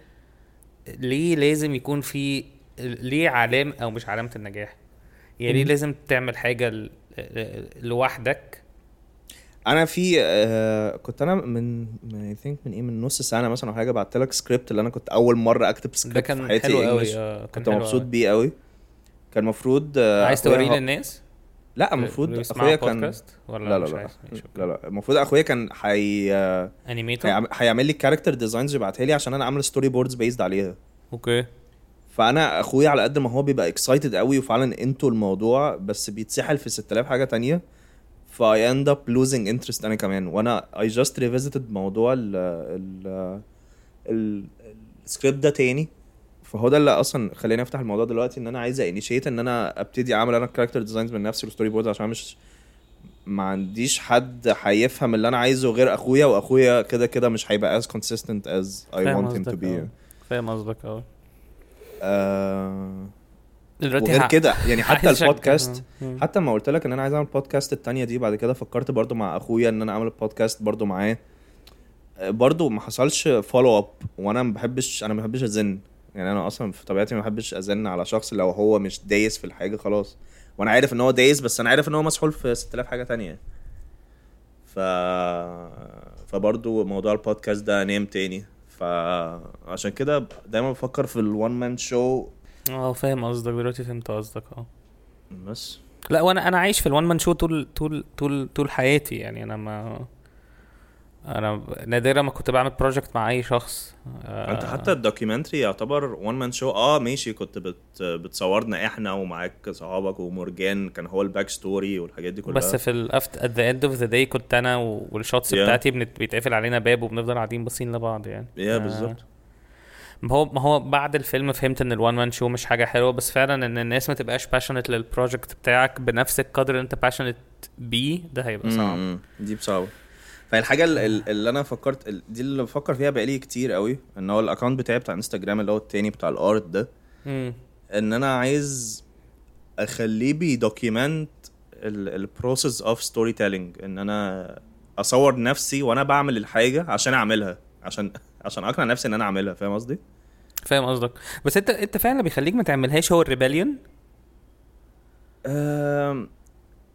ليه لازم يكون في ليه علامة أو مش علامة النجاح؟ يعني ليه. لازم تعمل حاجة ل- لوحدك أنا في آه كنت أنا من I think من إيه من نص سنة مثلا أو حاجة بعت لك سكريبت اللي أنا كنت أول مرة أكتب ده سكريبت في كان حياتي حلو قوي كان كنت حلو مبسوط. بيه قوي كان المفروض آه عايز توريه للناس لا المفروض يسمعوا أخويا كان ولا لا لا مش لا. لا لا المفروض أخويا كان حي... هيعمل لي character designs يبعتها لي عشان أنا أعمل storyboards based عليها. okay. فأنا أخويا على قد ما هو بيبقى excited قوي وفعلا into الموضوع بس بيتسحل في 6000 حاجة تانية. ف I end up losing interest أنا كمان. وأنا I just revisited موضوع ال ال ال السكريبت ده تاني. فهو ده اللي أصلا خلاني أفتح الموضوع دلوقتي إن أنا عايز initiate إن أنا أبتدي أعمل أنا character designs من نفسي وال storyboard عشان مش ما عنديش حد هيفهم اللي أنا عايزه غير أخويا وأخويا كده كده مش هيبقى as consistent as I want him to be. آه. فاهم قصدك آه. آه. دلوقتي وغير كده يعني حتى البودكاست. حتى ما قلت لك إن أنا عايز أعمل بودكاست التانية دي بعد كده فكرت برضو مع أخويا إن أنا أعمل بودكاست برضو معاه. برضو ما حصلش follow up وأنا ما بحبش أنا ما بحبش ازن يعني أنا أصلا في طبيعتي ما بحبش ازن على شخص لو هو مش دايس في الحاجة خلاص. وأنا عارف إن هو دايس بس أنا عارف إن هو مسحول في 6000 حاجة تانية. ف فبرضو موضوع البودكاست ده نام تاني. فعشان كده دايما بفكر في ال one man show آه فاهم قصدك. دلوقتي فهمت قصدك آه. بس. لا وأنا أنا عايش في ال one man show طول طول طول طول حياتي. يعني أنا ما أنا نادرا ما كنت بعمل project مع أي شخص. آه، انت حتى ال documentary يعتبر one man show آه ماشي. كنت بت بتصورنا إحنا ومعاك صحابك ومورجان كان هو ال backstory والحاجات دي كلها. بس في الافت at the end of the day كنت أنا وال shots Yeah. بتاعتي. بيتقفل علينا باب وبنفضل قاعدين باصين لبعض يعني. يا آه، بالظبط. ما هو ما هو بعد الفيلم فهمت إن ال one man show مش حاجة حلوة بس فعلا إن الناس ما تبقاش passionate لل project بتاعك بنفس القدر اللي أنت passionate بيه ده هيبقى صعب. دي صعبه فالحاجة ال- ال- اللي أنا فكرت دي اللي بفكر فيها بقالي كتير قوي إن هو ال account بتاعي بتاع انستجرام اللي هو التاني بتاع ال art ده. إن أنا عايز أخليه بي document ال process of storytelling إن أنا أصور نفسي وأنا بعمل الحاجة عشان أعملها. عشان عشان اقنع نفسي ان أنا اعملها فاهم قصدي؟ فاهم قصدك. بس انت انت فعلا اللي بيخليك ما تعملهاش هو ال rebellion أم،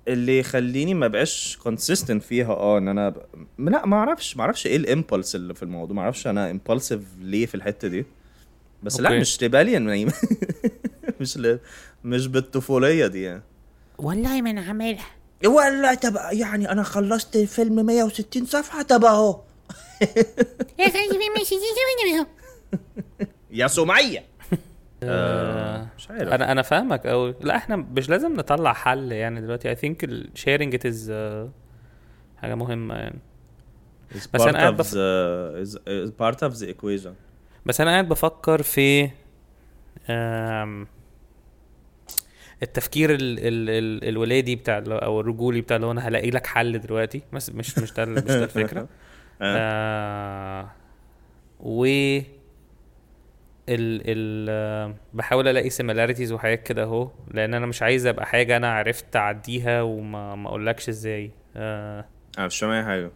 اللي يخليني ما بقاش consistent فيها آه إن أنا ب... لا ما أعرفش ما أعرفش إيه ال impulse اللي في الموضوع ما أعرفش أنا impulsive ليه في الحتة دي. بس لا okay. مش rebellion يعني مش ل... مش بالطفولية دي يعني. والله ما أنا عاملها ولا طب يعني أنا خلصت فيلم 160 صفحة طب أهو. يا سمية. آه، مش عارف. أنا أنا فاهمك قوي لا إحنا مش لازم نطلع حل يعني دلوقتي. I think ال sharing as it is حاجة مهمة يعني. بس أنا part قاعد of بف- the is, is part of the equation. بس أنا قاعد بفكر في آم، التفكير ال ال ال الولادي بتاع أو الرجولي بتاع اللي هو أنا هلاقي لك حل دلوقتي. بس مش مش ده مش ده الفكرة. آه. و ال ال آه، بحاول الاقي similarities وحاجات كده اهو لأن أنا مش عايز ابقى حاجة أنا عرفت اعديها وما ما اقولكش إزاي. آه أنا مش فاهم اي حاجة.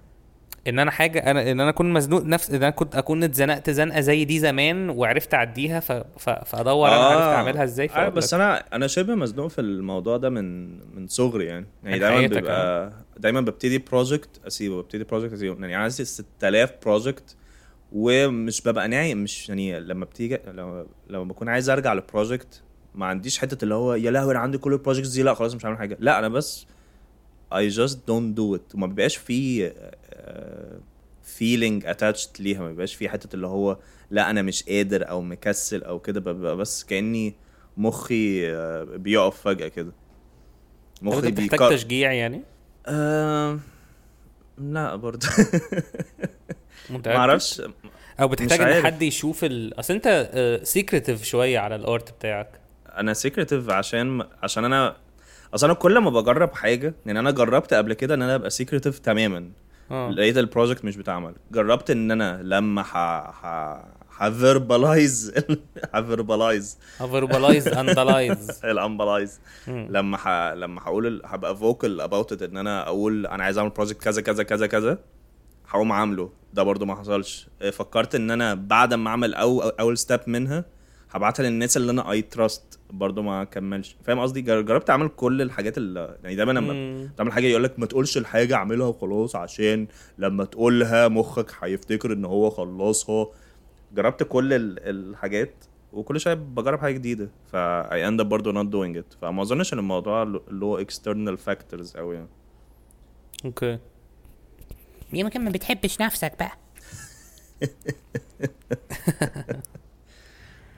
ان أنا حاجة أنا ان أنا اكون مزنوق نفس ان أنا كنت اكون اتزنقت زنقة زي دي زمان وعرفت اعديها ف... ف... فادور أنا عرفت اعملها إزاي فأقول بس. أنا أنا شبه مزنوق في الموضوع ده من من صغري يعني. يعني دايما بيبقى دايما ببتدي project أسيبه ببتدي project أسيبه. يعني عندي 6000 project ومش ببقى نايم مش يعني لما بتيجي لما لما بكون عايز أرجع ل project ما عنديش حتة اللي هو يا لهوي أنا عندي كل ال projects دي لا خلاص مش هعمل حاجة. لا أنا بس I just don't do it. وما بيبقاش في آه، feeling attached ليها. ما بيبقاش في حتة اللي هو لا أنا مش قادر أو مكسل أو كده. ببقى بس كأني مخي آه، بيقف فجأة كده. مخي بيكا- تشجيع يعني؟ آه... لا برضه؟ ما أعرفش أو بتحتاج إن. حد يشوف ال... أصل أنت سيكريتيف شوية على الارت بتاعك. أنا سيكريتيف عشان عشان أنا أصل أنا كل ما بجرب حاجة يعني أنا جربت قبل كده إن أنا أبقى سيكريتيف تماما. آه. لقيت البروجكت مش بتعمل. جربت إن أنا لما ح ح هفيربلايز هفيربلايز فيربلايز اندلايز الامبلايز لما ح... لما هقول هبقى vocal about it إن أنا أقول أنا عايز أعمل project كذا كذا كذا كذا هقوم عامله. ده برضو ما حصلش. إيه، فكرت إن أنا بعد ما أعمل أو أول step منها هبعتها للناس اللي أنا I trust برضو ما كملش. فاهم قصدي؟ جر- جربت أعمل كل الحاجات اللي يعني دايما لما. تعمل حاجة يقول لك ما تقولش الحاجة أعملها وخلاص عشان لما تقولها مخك هيفتكر إن هو خلصها. جربت كل ال- الحاجات وكل شوية بجرب حاجة جديدة. ف I end up برضه not doing it. فما أظنش إن الموضوع اللي هو external factors قوي يعني. أوكي. يمكن ما بتحبش نفسك بقى.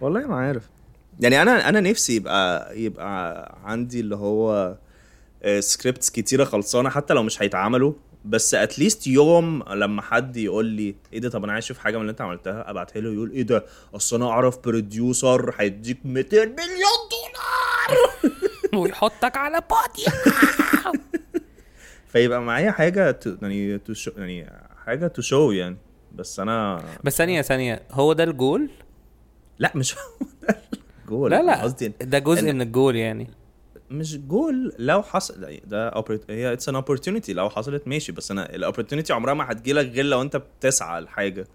والله ما عارف. يعني أنا أنا نفسي يبقى يبقى عندي اللي هو scripts كتيرة خلصانة حتى لو مش هيتعملوا. بس at least يوم لما حد يقول لي إيه ده؟ طب أنا عايز أشوف حاجة من اللي أنت عملتها. أبعتها له يقول إيه ده؟ أصل أنا أعرف producer هيديك 200 مليون دولار. ويحطك على بادي فيبقى معايا حاجة يعني تو شو يعني حاجة to show يعني. بس أنا بس ثانية ثانية. هو ده الجول؟ لا مش هو ده الجول. لا لا. قصدي ده جزء إن- من الجول يعني. مش جول لو حصل ده هي it's an opportunity لو حصلت ماشي بس أنا ال opportunity عمرها ما هتجيلك غير لو أنت بتسعى لحاجة.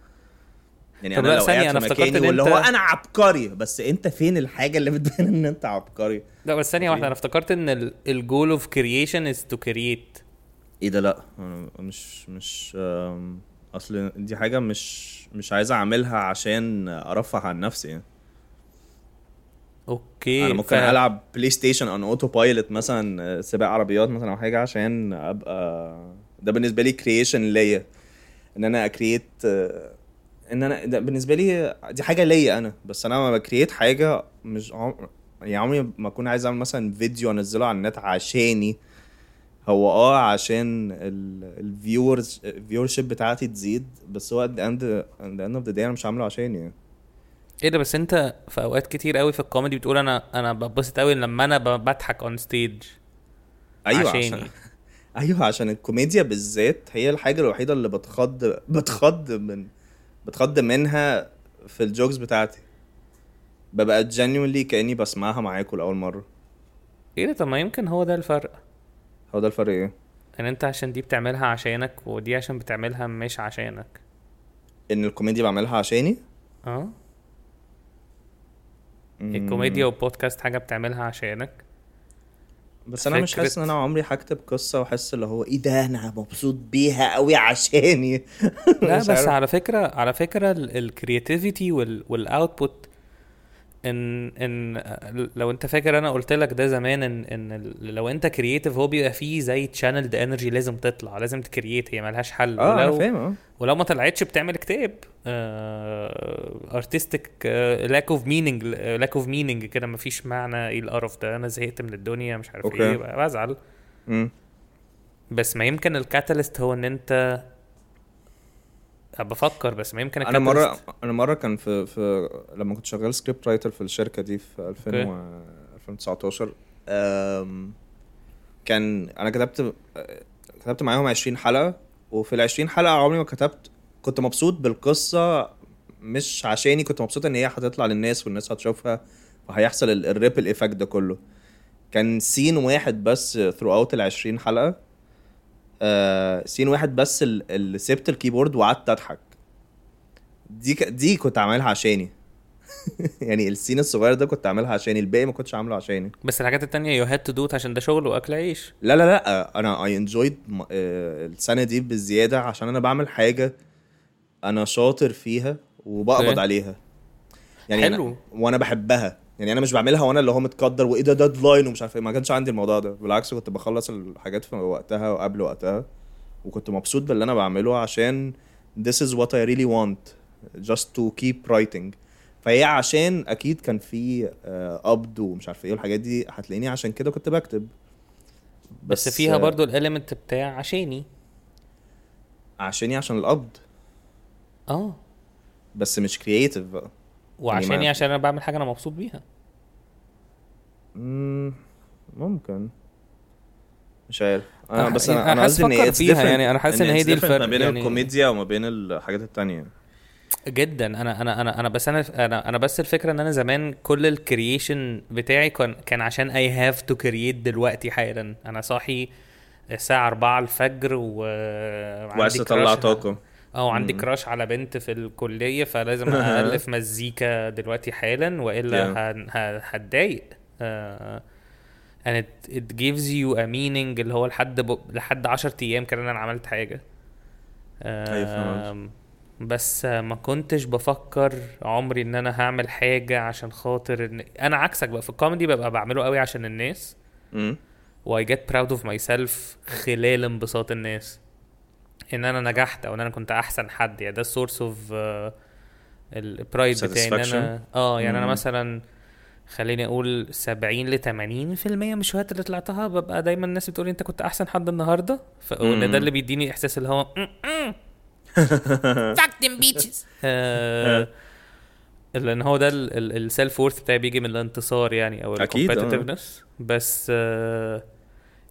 يعني أنا لو قاعد في افتكرت واللي أنت- هو أنا عبقري بس أنت فين الحاجة اللي بتبين إن أنت عبقري؟ لا بس ثانية واحدة أنا افتكرت إن ال goal of creation is to create إيه ده؟ لا أنا مش مش أصل دي حاجة مش مش عايز أعملها عشان أرفه عن نفسي يعني. أوكي أنا ممكن ف- العب بلاي ستيشن on autopilot مثلا آه، سباق عربيات مثلا أو حاجة عشان ابقى ده بالنسبة لي creation ليا. إن أنا ا create إن أنا ده بالنسبة لي دي حاجة ليا أنا. بس أنا لما ب create حاجة مش عم... يعني عمري ما أكون عايز أعمل مثلا فيديو أنزله على النت عشاني. هو آه عشان ال viewers ال viewership بتاعتي تزيد بس هو at the end at the end of the day أنا مش عامله عشاني يعني. إيه ده بس انت في اوقات كتير قوي في الكوميدي بتقول أنا أنا ببسط قوي لما أنا بضحك on stage أيوه عشاني. عشان أيوه عشان الكوميديا بالذات هي الحاجة الوحيدة اللي بتخض بتخض من بتخض منها في الجوكس بتاعتي. ببقى genuinely كأني بسمعها معاكم لأول مرة. إيه ده طب ما يمكن هو ده الفرق. هو ده الفرق إيه؟ إن انت عشان دي بتعملها عشانك ودي عشان بتعملها مش عشانك. إن الكوميديا بعملها عشاني؟ آه. الكوميديا والبودكاست حاجة بتعملها عشانك؟ بس أنا مش حاسس إن أنا عمري هكتب قصة واحس اللي هو إيه ده؟ أنا مبسوط بيها قوي عشاني. لا بس عارف. على فكره على فكرة ال creativity وال output إن إن لو أنت فاكر أنا قلت لك ده زمان إن إن لو أنت creative هو بيبقى فيه زي channel energy لازم تطلع لازم ت create هي ملهاش حل آه أنا ولو فاهم آه ولو ما طلعتش بتعمل كتاب artistic lack of meaning lack of meaning كده مفيش معنى إيه القرف ده أنا زهقت من الدنيا مش عارف أوكي. إيه بزعل. بس ما يمكن ال catalyst هو إن أنت بفكر بس ما يمكن أنا مره أنا مرة كان في في لما كنت شغال script writer في الشركة دي في 2000 و 2019 أم، كان أنا كتبت كتبت معاهم 20 حلقة وفي ال 20 حلقة عمري ما كتبت كنت مبسوط بالقصة مش عشاني كنت مبسوط إن هي هتطلع للناس والناس هتشوفها وهيحصل ال ripple effect ده كله. كان scene واحد بس throughout ال 20 حلقة آه scene واحد بس ال- اللي سبت ال keyboard وقعدت اضحك. دي ك... دي كنت عاملها عشاني. يعني ال scene الصغير ده كنت عاملها عشاني الباقي ما كنتش عامله عشاني. بس الحاجات التانية you had to do it عشان ده شغل وأكل عيش. لا لا لا أنا I enjoyed السنة دي بالزياده عشان أنا بعمل حاجة أنا شاطر فيها وبقبض. عليها. يعني حلو. أنا وأنا بحبها. يعني أنا مش بعملها وأنا اللي هو متقدر وإيه ده deadline ومش عارف إيه. ما كانش عندي الموضوع ده. بالعكس كنت بخلص الحاجات في وقتها وقبل وقتها وكنت مبسوط باللي أنا بعمله عشان this is what I really want just to keep writing. فهي عشان أكيد كان في آه، قبض ومش عارف إيه والحاجات دي هتلاقيني عشان كده كنت بكتب. بس, فيها برضو ال element بتاع عشاني. عشاني عشان القبض. آه. بس مش creative بقى. وعشاني ما- عشان أنا بعمل حاجة أنا مبسوط بيها. مم، ممكن. مش عارف. أنا بس أنا أنا أنا حاسس إن فيها يعني، أنا حاسس إن هي دي الفرق ما بين يعني. الكوميديا وما بين الحاجات التانية. جدا. أنا أنا أنا أنا بس أنا أنا أنا بس الفكرة إن أنا زمان كل ال creation بتاعي كان كان عشان I have to create دلوقتي حالا. أنا صاحي الساعة 4 الفجر و وعايز تطلع طاقة. آه عندي. كراش على بنت في الكلية فلازم الف مزيكا دلوقتي حالا وإلا هتضايق. آه، and it, it gives you a meaning اللي هو لحد ب... لحد 10 أيام كده أنا عملت حاجة. أيوة، بس ما كنتش بفكر عمري إن أنا هعمل حاجة عشان خاطر إن... أنا عكسك بقى في الكوميدي ببقى بعمله قوي عشان الناس. و I get proud of myself خلال انبساط الناس. إن أنا نجحت أو إن أنا كنت أحسن حد يعني ده ال source of ال pride بتاعي إن أنا آه يعني أنا مم. مثلا خليني أقول 70 ل 80% من الشهادات اللي طلعتها ببقى دايما الناس بتقول أنت كنت أحسن حد النهارده ف... وإن مم. ده اللي بيديني إحساس اللي هو Fuck them bitches. آه، لأن هو ده ال self-worth بتاعي بيجي من الانتصار يعني أو أكيد، آه.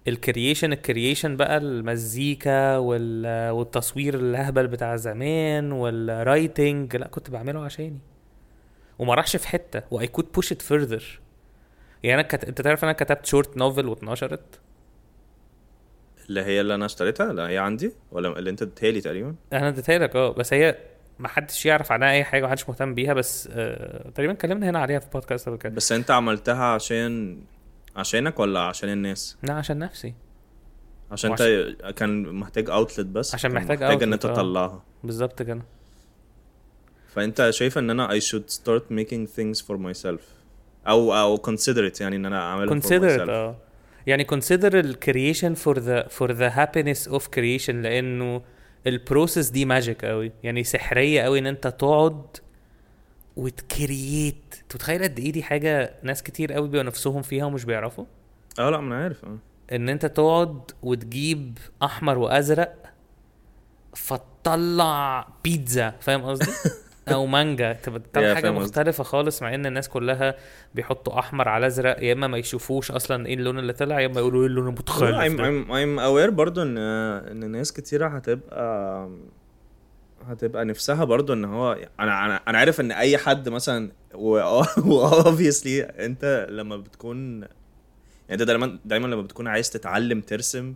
ال creation ال creation بقى المزيكا وال- والتصوير الهبل بتاع زمان وال writing لا كنت بعمله عشاني. وما راحش في حتة. و I could push it further يعني أنا كت... أنت تعرف أنا كتبت short novel واتنشرت؟ اللي هي اللي أنا اشتريتها؟ لا هي عندي ولا اللي أنت اديتها لي تقريبا؟ أنا اديتها لك آه بس هي ما حدش يعرف عنها أي حاجة ومحدش مهتم بيها بس آه تقريبا اتكلمنا هنا عليها في بودكاست قبل كده. بس أنت عملتها عشان عشانك ولا عشان الناس؟ لا عشان نفسي. عشان انت كان محتاج outlet بس عشان محتاج محتاج إن outlet، أنت آه. تطلعها. بالظبط كده. فأنت شايف إن أنا I should start making things for myself أو أو consider it يعني إن أنا اعملها for consider it myself. آه. يعني consider ال creation for the for the happiness of creation لأنه ال process دي magic قوي يعني سحرية قوي إن أنت تقعد وتكرييت. انت متخيل قد إيه دي حاجة ناس كتير قوي بيبقوا نفسهم فيها ومش بيعرفوا؟ آه لا ما أنا عارف آه. ان انت تقعد وتجيب احمر وازرق فتطلع بيتزا فاهم قصدي؟ أو مانجا. تبقى تطلع Yeah, حاجة. مختلفة خالص مع ان الناس كلها بيحطوا احمر على ازرق يا اما ما يشوفوش أصلا إيه اللون اللي طلع يا اما يقولوا إيه اللون المتخلف. I'm, I'm aware برضو ان ان ناس كتيرة هتبقى هتبقى نفسها برضو إن هو أنا أنا أنا عارف إن أي حد مثلا و obviously أنت لما بتكون يعني أنت دايما دايما لما بتكون عايز تتعلم ترسم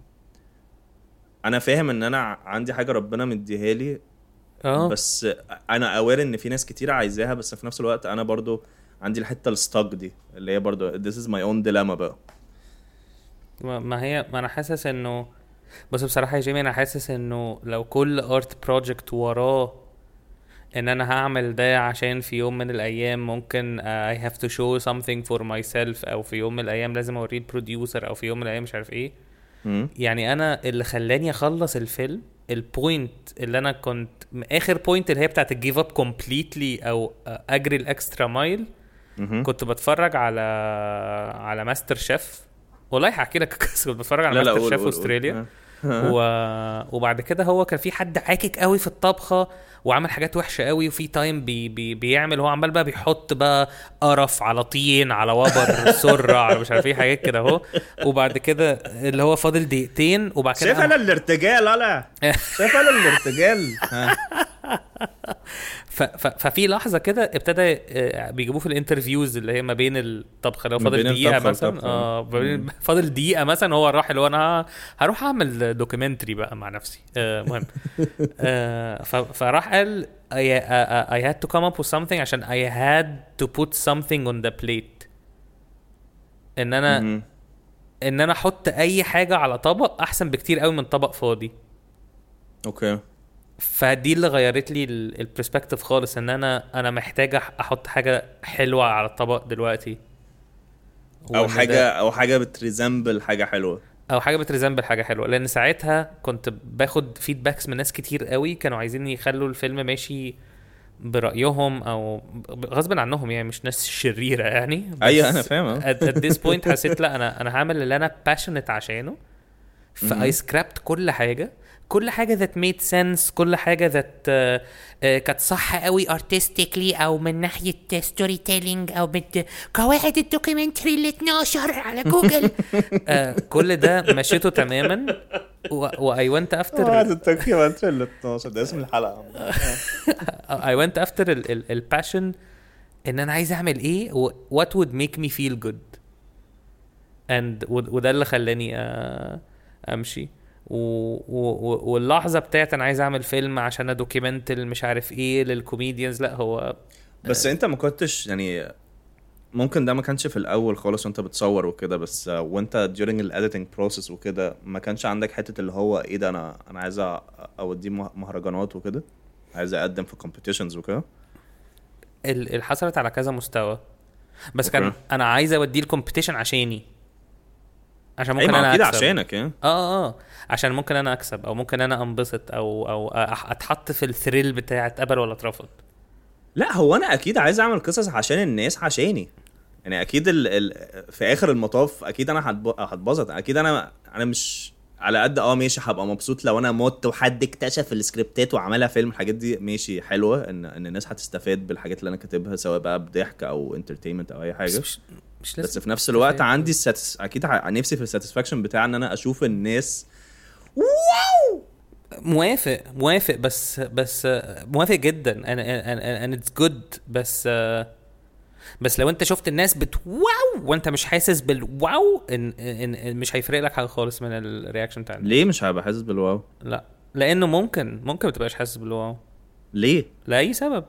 أنا فاهم إن أنا عندي حاجة ربنا مديها لي آه. بس أنا aware إن في ناس كتير عايزاها بس في نفس الوقت أنا برضو عندي الحتة ال stuck دي اللي هي برضو this is my own dilemma بقى. ما هي ما أنا حاسس إنه بس بصراحة يا جيمي أنا حاسس إنه لو كل art project وراه إن أنا هعمل ده عشان في يوم من الأيام ممكن I have to show something for myself أو في يوم من الأيام لازم أوريه ال producer أو في يوم من الأيام مش عارف إيه. يعني أنا اللي خلاني أخلص الفيلم ال point اللي أنا كنت آخر point اللي هي بتاعت ال give up completely أو أجري ال extra mile. كنت بتفرج على على ماستر شيف والله هحكي لك قصه كنت بتفرج على ماستر شيف. أستراليا. و... وبعد كده هو كان في حد عاكك قوي في الطبخة وعمل حاجات وحشة قوي وفي time بي... بي... بيعمل هو عمال بقى بيحط بقى قرف على طين على وبر سرة على مش عارف إيه حاجات كده أهو وبعد كده اللي هو فاضل دقيقتين وبعد كده شايف أنا الارتجال أنا شايف أنا الارتجال. ففي لحظة كده ابتدى آه، بيجيبوه في ال interviews اللي هي ما بين الطبخه لو فاضل دقيقة مثلا. آه فاضل دقيقة مثلا هو راح اللي هو أنا هروح أعمل documentary بقى مع نفسي. آه مهم. آه ف... فراح قال I, I, I had to come up with something عشان I had to put something on the plate. إن أنا. إن أنا أحط أي حاجة على طبق أحسن بكتير قوي من طبق فاضي. okay. فدي اللي غيرت لي ال perspective خالص إن أنا أنا محتاج أحط حاجة حلوة على الطبق دلوقتي. أو حاجة أو حاجة بت resemble حاجة حلوة. أو حاجة بت resemble حاجة حلوة. لأن ساعتها كنت باخد feedbacks من ناس كتير قوي كانوا عايزين يخلوا الفيلم ماشي برأيهم أو غصب عنهم يعني مش ناس شريرة يعني. أيوه أنا فاهم. at this point حسيت لا أنا أنا هعمل اللي أنا passionate عشانه. ف I scrapped كل حاجة. كل حاجة that made sense كل حاجة that uh, uh, كانت صح قوي artistically أو من ناحية storytelling أو من قواعد ال documentary ال 12 على جوجل. uh, كل ده مشيته تماما. و I went after ال documentary ال 12 ده اسم الحلقة. I went after ال passion إن أنا عايز أعمل إيه what would make me feel good. And وده اللي خلاني آه، أمشي. و... و... واللحظة بتاعت أنا عايز أعمل فيلم عشان ا document مش عارف إيه لل comedians لأ هو بس أنت ما كنتش يعني ممكن ده ما كانش في الأول خالص وأنت بتصور وكده بس وأنت during ال editing process وكده ما كانش عندك حتة اللي هو إيه ده أنا أنا عايز أوديه مه- مهرجانات وكده؟ عايز أقدم في competitions وكده؟ ال- اللي حصلت على كذا مستوى. بس كان okay. أنا عايز أوديه ال competition عشاني. عشان ممكن أنا أكسب. عشانك يعني آه آه عشان ممكن أنا أكسب أو ممكن أنا أنبسط أو أو أتحط في ال thrill بتاع اتقبل ولا اترفض لا هو أنا أكيد عايز أعمل قصص عشان الناس عشاني. يعني أكيد ال... ال... في آخر المطاف أكيد أنا هتب... هتبسط. أكيد أنا أنا مش على قد آه ماشي هبقى مبسوط لو أنا مت وحد اكتشف السكريبتات وعملها فيلم. الحاجات دي ماشي حلوة إن إن الناس هتستفاد بالحاجات اللي أنا كاتبها سواء بقى بضحك أو entertainment أو أي حاجة. مش مش بس لازم في نفس الوقت. عندي ال satis... أكيد نفسي في ال satisfaction بتاع إن أنا أشوف الناس موافق موافق بس بس موافق جدا. أنا أنا it's good بس بس لو أنت شفت الناس بت wow وأنت مش حاسس بال wow إن, إن, إن مش هيفرق لك حاجة خالص من ال reaction بتاعنا. ليه مش هبقى حاسس بال wow؟ لا لأنه ممكن ممكن ما تبقاش حاسس بال wow. ليه؟ لأي سبب.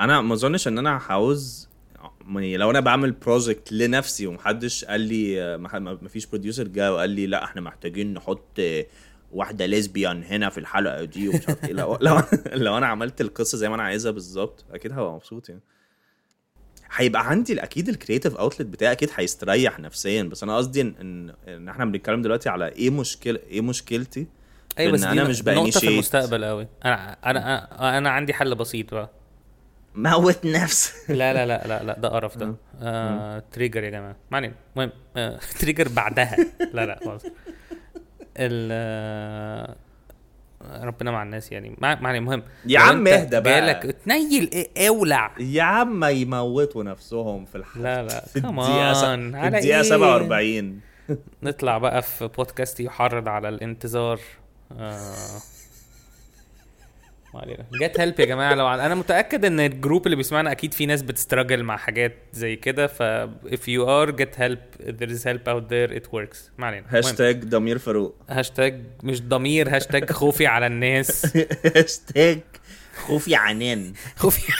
أنا ما أظنش إن أنا هعوز لو أنا بعمل project لنفسي ومحدش قال لي ما فيش producer جه وقال لي لا إحنا محتاجين نحط واحدة lesbian هنا في الحلقة دي ومش عارف إيه. لو لو, لو أنا عملت القصة زي ما أنا عايزها بالظبط أكيد هبقى مبسوط يعني. هيبقى عندي أكيد ال creative outlet بتاعي أكيد هيستريح نفسيا بس أنا قصدي إن إن, إحنا بنتكلم دلوقتي على إيه مشكله إيه مشكلتي؟ أيوه بس أنا مش نقطة في. المستقبل قوي أنا أنا أنا, عندي حل بسيط بقى. موت نفسي لا لا لا لا لا ده قرف ده. آه. trigger يا جماعة. ما علينا المهم آه trigger بعدها. لا لا خلاص ال ربنا مع الناس يعني. ما المهم يا عم اهدى بقى. تنيل إيه اولع. يا عم يموتوا نفسهم في الحلقة لا لا في س- on، في على الدقيقة إيه؟ 47 نطلع بقى في بودكاست يحرض على الانتحار. آه. ما علينا. get help يا جماعة. لو أنا متأكد إن ال group اللي بيسمعنا أكيد في ناس بت struggle مع حاجات زي كده ف if you are get help. There is help out there it works. ما علينا. هاشتاج ضمير فاروق. هاشتاج مش ضمير هاشتاج خوفي على الناس. هاشتاج خوفي عنان. خوفي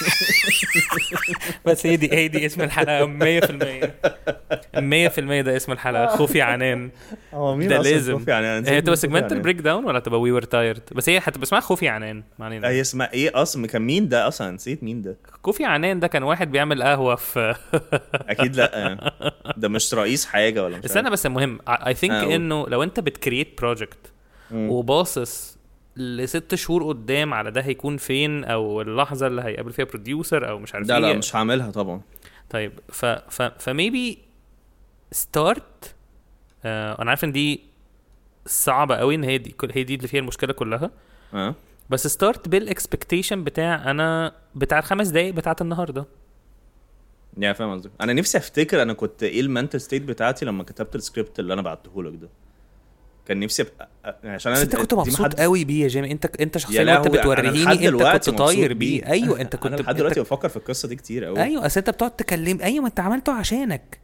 بس هي دي هي دي اسم الحلقة. 100% 100% ده اسم الحلقة. خوفي عنان. هو مين ده لازم. خوفي عنان؟ هي تبقى خوفي segmental؟ breakdown ولا تبقى we were tired بس هي هتبقى اسمها خوفي عنان. ما علينا هي اسمها إيه أصلا؟ كان مين ده أصلا؟ نسيت مين ده. كوفي عنان ده كان واحد بيعمل قهوة في أكيد لأ. ده مش رئيس حاجة ولا مش استنى. بس المهم I think آه، قول. إنه لو أنت بت create project. وباصص لست شهور قدام على ده هيكون فين أو اللحظة اللي هيقابل فيها producer أو مش عارف لا لا إيه. مش هعملها طبعا. طيب ف ف ف maybe start آه أنا عارف إن دي صعبة قوي إن هي دي هي دي اللي فيها المشكلة كلها. آه. بس start بال expectation بتاع أنا بتاع الخمس دقايق بتاعت النهارده. يعني فاهم قصدك. أنا نفسي أفتكر أنا كنت إيه ال mental state بتاعتي لما كتبت السكريبت اللي أنا بعته لك ده. كان نفسي أبقى عشان أنا أنت كنت مبسوط قوي بيه يا جيمي أنت أنت شخصيا وانت بتوريهني لحد أنت كنت طاير بيه. أيوه أنت كنت لحد انت- دلوقتي بفكر في القصة دي كتير قوي أيوه أصل أنت بتقعد تكلم أيوه ما أنت عملته عشانك.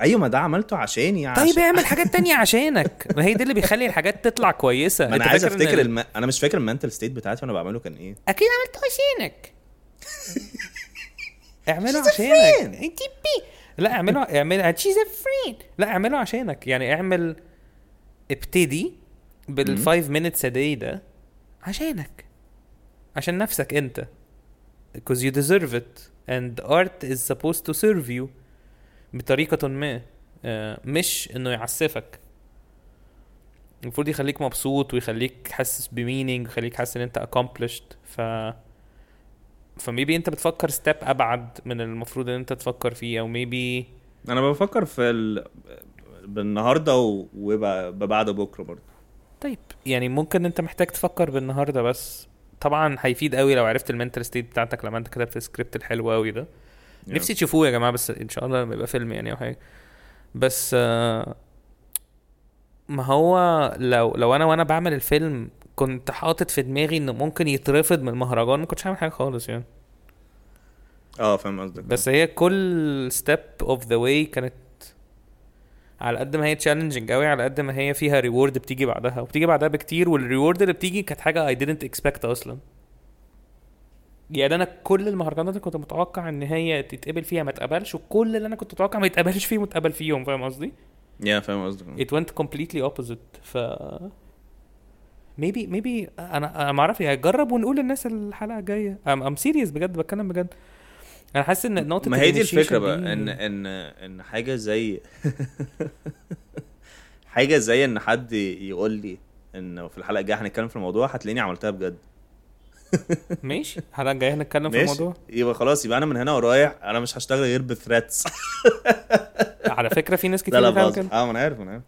أيوه ما ده عملته عشاني عشان طيب اعمل حاجات تانية عشانك. ما هي دي اللي بيخلي الحاجات تطلع كويسة. ما أنا أنت عايز إن أفتكر ال- الم... أنا مش فاكر ال mental state بتاعتي وأنا بعمله كان إيه. أكيد عملته عشانك. اعمله عشانك. أنت بي. لا اعمله اعمل a friend. لا اعمله عشانك. يعني اعمل ابتدي بال five minutes a day ده عشانك. عشان نفسك انت. Because you deserve it and art is supposed to serve you بطريقة ما. آه، مش إنه يعسفك. المفروض يخليك مبسوط ويخليك حاسس ب meaning ويخليك حاسس إن أنت accomplished. ف ف maybe أنت بتفكر step أبعد من المفروض إن أنت تفكر فيه أو maybe أنا بفكر في ال... بالنهارده وبعد بكره برضه. طيب يعني ممكن انت محتاج تفكر بالنهارده بس. طبعا هيفيد قوي لو عرفت ال mental state بتاعتك لما انت كتبت السكريبت الحلو قوي ده. Yeah. نفسي تشوفوه يا جماعة بس إن شاء الله لما يبقى فيلم يعني أو حاجة. بس آه، ما هو لو لو أنا وأنا بعمل الفيلم كنت حاطط في دماغي إنه ممكن يترفض من المهرجان ما كنتش هعمل حاجة خالص يعني. آه فاهم قصدك. بس هي كل step of the way كانت على قد ما هي challenging قوي على قد ما هي فيها reward بتيجي بعدها. وبتيجي بعدها بكتير وال reward اللي بتيجي كانت حاجة I didn't expect أصلا. يعني أنا كل المهرجانات اللي كنت متوقع إن هي تتقبل فيها ما تقبلش وكل اللي أنا كنت متوقع ما يتقبلش فيه متقبل فيهم فاهم قصدي؟ يا فاهم قصدك. It went completely opposite. ف maybe maybe أنا أنا ما اعرف يعني جرب ونقول للناس الحلقة الجاية. I'm, I'm serious بجد بتكلم بجد. أنا حاسس إن نقطة ما هي دي الفكرة بقى دي- ان ان إن حاجة زي حاجة زي إن حد يقول لي إن في الحلقة الجاية هنتكلم في الموضوع هتلاقيني عملتها بجد. ماشي الحلقة الجاية هنتكلم في الموضوع. يبقى خلاص يبقى أنا من هنا ورايح أنا مش هشتغل غير بثريتس على فكرة في ناس لا كتير لا كده. آه ما أنا عارف أنا عارف.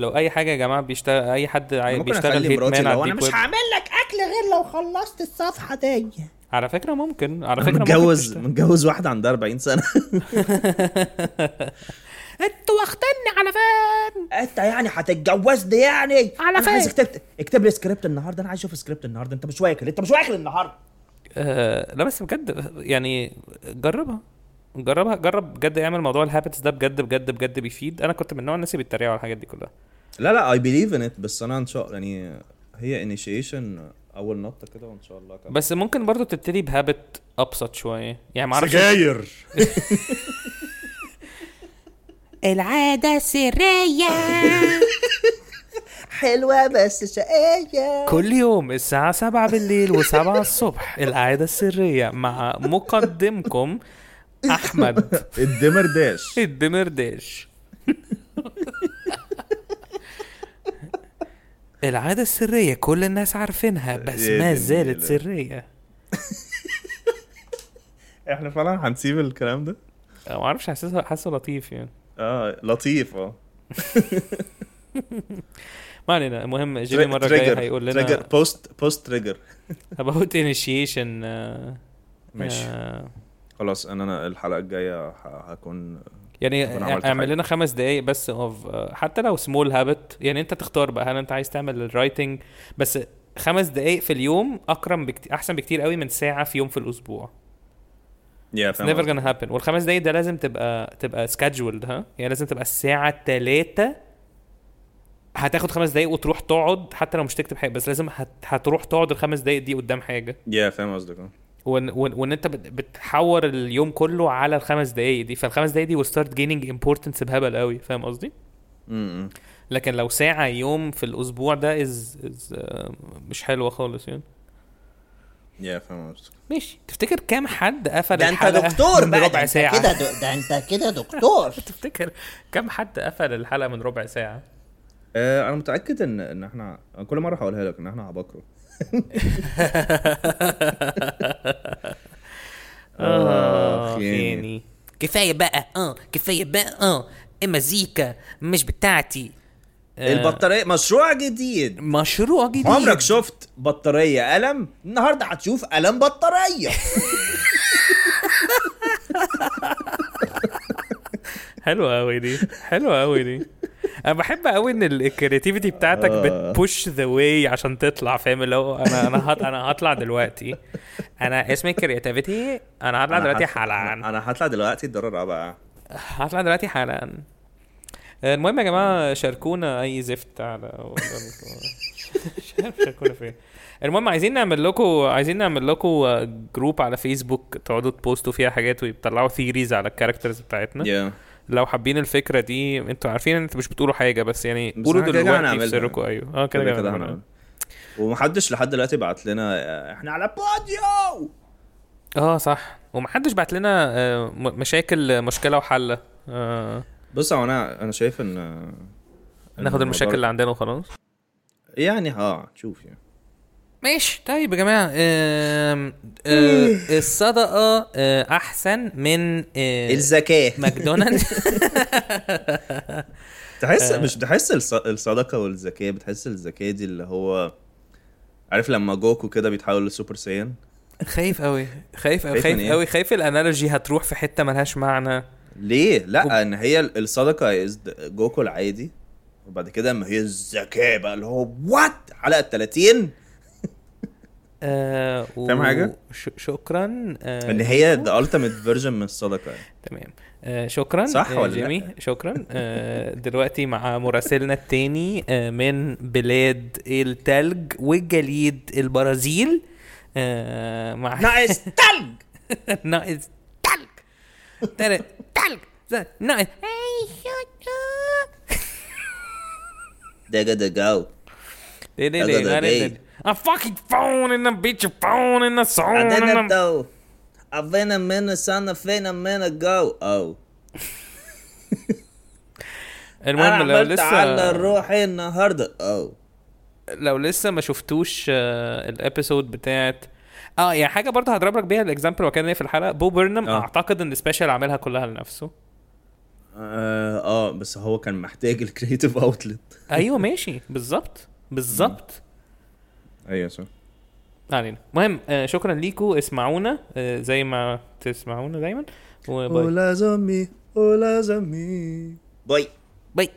لو أي حاجة يا جماعة بيشتغل أي حد بيشتغل هيت مان أنا مش هعمل لك أكل غير لو خلصت الصفحة دي. على فكرة ممكن على فكرة ممكن متجوز. متجوز واحدة عندها 40 سنة. أنتوا واخديني على فين؟ انت يعني هتتجوزني يعني؟ على أنا عايز فين؟ اكتب اكتب لي سكريبت النهارده أنا عايز أشوف سكريبت النهارده. انت مش واكل انت مش واكل النهارده. آه لا بس بجد يعني جربها. جربها جرب بجد اعمل موضوع ال habits ده بجد بجد بجد بيفيد. أنا كنت من نوع الناس اللي بيتريقوا على الحاجات دي كلها. لا لا I believe in it بس أنا إن شاء يعني هي انيشيشن أول نقطه كده وإن شاء الله كده بس ممكن برضو تبتدي ب habit أبسط شوية. يعني ما أعرفش سجاير. العادة سرية. حلوة بس شقية. كل يوم الساعة 7 بالليل و7 الصبح. العادة السرية مع مقدمكم أحمد. الدمر داش الدمرداش. العادة السرية كل الناس عارفينها بس يا ما زالت. سرية. إحنا فعلا هنسيب الكلام ده؟ ما أعرفش حاسسه حاسه لطيف يعني. آه لطيف آه. ما علينا المهم جيمي المرة الجاية هيقول لنا تريجر بوست بوست تريجر initiation آه، ماشي. آه، خلاص أنا الحلقة الجاية هكون يعني اعمل. لنا خمس دقايق بس of حتى لو small habit يعني انت تختار بقى هل انت عايز تعمل ال writing بس خمس دقايق في اليوم أكرم بكتير أحسن بكتير قوي من ساعة في يوم في الأسبوع. يا It's never gonna happen. والخمس دقايق ده لازم تبقى تبقى scheduled ها؟ يعني لازم تبقى الساعة 3 هتاخد خمس دقايق وتروح تقعد حتى لو مش تكتب حاجة بس لازم هت... هتروح تقعد الخمس دقايق دي قدام حاجة. يا فاهم قصدك. وان وان, وإن أنت بت- بتحور اليوم كله على الخمس دقايق دي. فالخمس دقايق دي will start gaining importance بهبل قوي. فاهم قصدي؟ لكن لو ساعة يوم في الأسبوع ده از از مش حلوة خالص يعني. يا فاهم قصدك. ماشي. تفتكر كام حد قفل ده أنت دكتور من بقى. ده ربع أنت ساعة؟ كده ده أنت كده دكتور. تفتكر كام حد قفل الحلقة من ربع ساعة؟ آه أنا متأكد ان إن إحنا كل مرة هقولها لك إن إحنا عباقره آه خياني. خياني كفاية بقى آه كفاية بقى آه. المزيكا مش بتاعتي. آه، البطارية مشروع جديد. مشروع جديد. عمرك شفت بطارية قلم؟ النهارده هتشوف قلم بطارية. حلوة قوي دي. حلوة قوي دي. أنا بحب قوي إن ال creativity بتاعتك. بت push the way عشان تطلع فاهم؟ اللي هو أنا أنا هط... أنا هطلع دلوقتي. أنا اسمي creativity أنا هطلع دلوقتي هط- حالا أنا هطلع دلوقتي الدرر بقى هطلع دلوقتي حالا المهم يا جماعة شاركونا أي زفت على مش عارف شاركونا فين المهم عايزين نعمل لكم عايزين نعمل لكم group على فيسبوك تقعدوا تبوستوا فيها حاجات ويطلعوا theories على ال characters بتاعتنا. يا لو حابين الفكرة دي أنتوا عارفين ان أنتوا مش بتقولوا حاجة بس يعني بس قولوا دلوقتي في. سركم أيوه. أه كده كده. هنعمل ومحدش لحد دلوقتي بعت لنا إحنا على بوديو! أه صح. ومحدش بعت لنا آه، مشاكل مشكلة وحل. آه، بص هو أنا أنا شايف إن ناخد المشاكل اللي عندنا وخلاص؟ يعني آه شوف يعني. ماشي. طيب يا جماعة آم، آه، الصدقة آه، أحسن من آه، الذكاء ماكدونالدز تحس مش الص- الصدقة والذكاء بتحس الذكاء دي اللي هو عارف لما جوكو كده بيتحول ل Super Saiyan خايف قوي خايف قوي خايف خايف من إيه؟ قوي خايف ال analogy هتروح في حتة ملهاش معنى. ليه؟ لا إن هي ال- الصدقة جوكو العادي وبعد كده اما هي الذكاء بقى اللي هو وات حلقه 30 آه و- فاهم حاجة؟ ش- شكرا آه ان هي the ultimate version من الصدقة يعني. تمام. آه شكرا صح آه ولا؟ جيمي شكرا. آه دلوقتي مع مراسلنا التاني آه من بلاد التلج والجليد البرازيل آه مع ناقص تلج! ناقص تلج! تلج! ناقص دقا دقاو ليه ليه A fucking phone in the bitch phone in the song in عندنا the... تو أفينا من سنة فينا من جو أو المهم لو عملت على لسه روحي النهاردة. أو لو لسه ما شفتوش آه، الابيسود بتاعت آه يعني حاجة برضه هضرب لك بيها الاكزامبل وكان في الحلقة. بو بيرنم آه. أعتقد إن سبيشال عاملها كلها لنفسه. آه, آه بس هو كان محتاج الكريتيف اوتلت أيوه ماشي. بالظبط. بالظبط. أيوه صح. علينا. المهم آه شكرا ليكوا اسمعونا آه زي ما تسمعونا دايما. وباي. Hola zombie, hola zombie. باي. باي.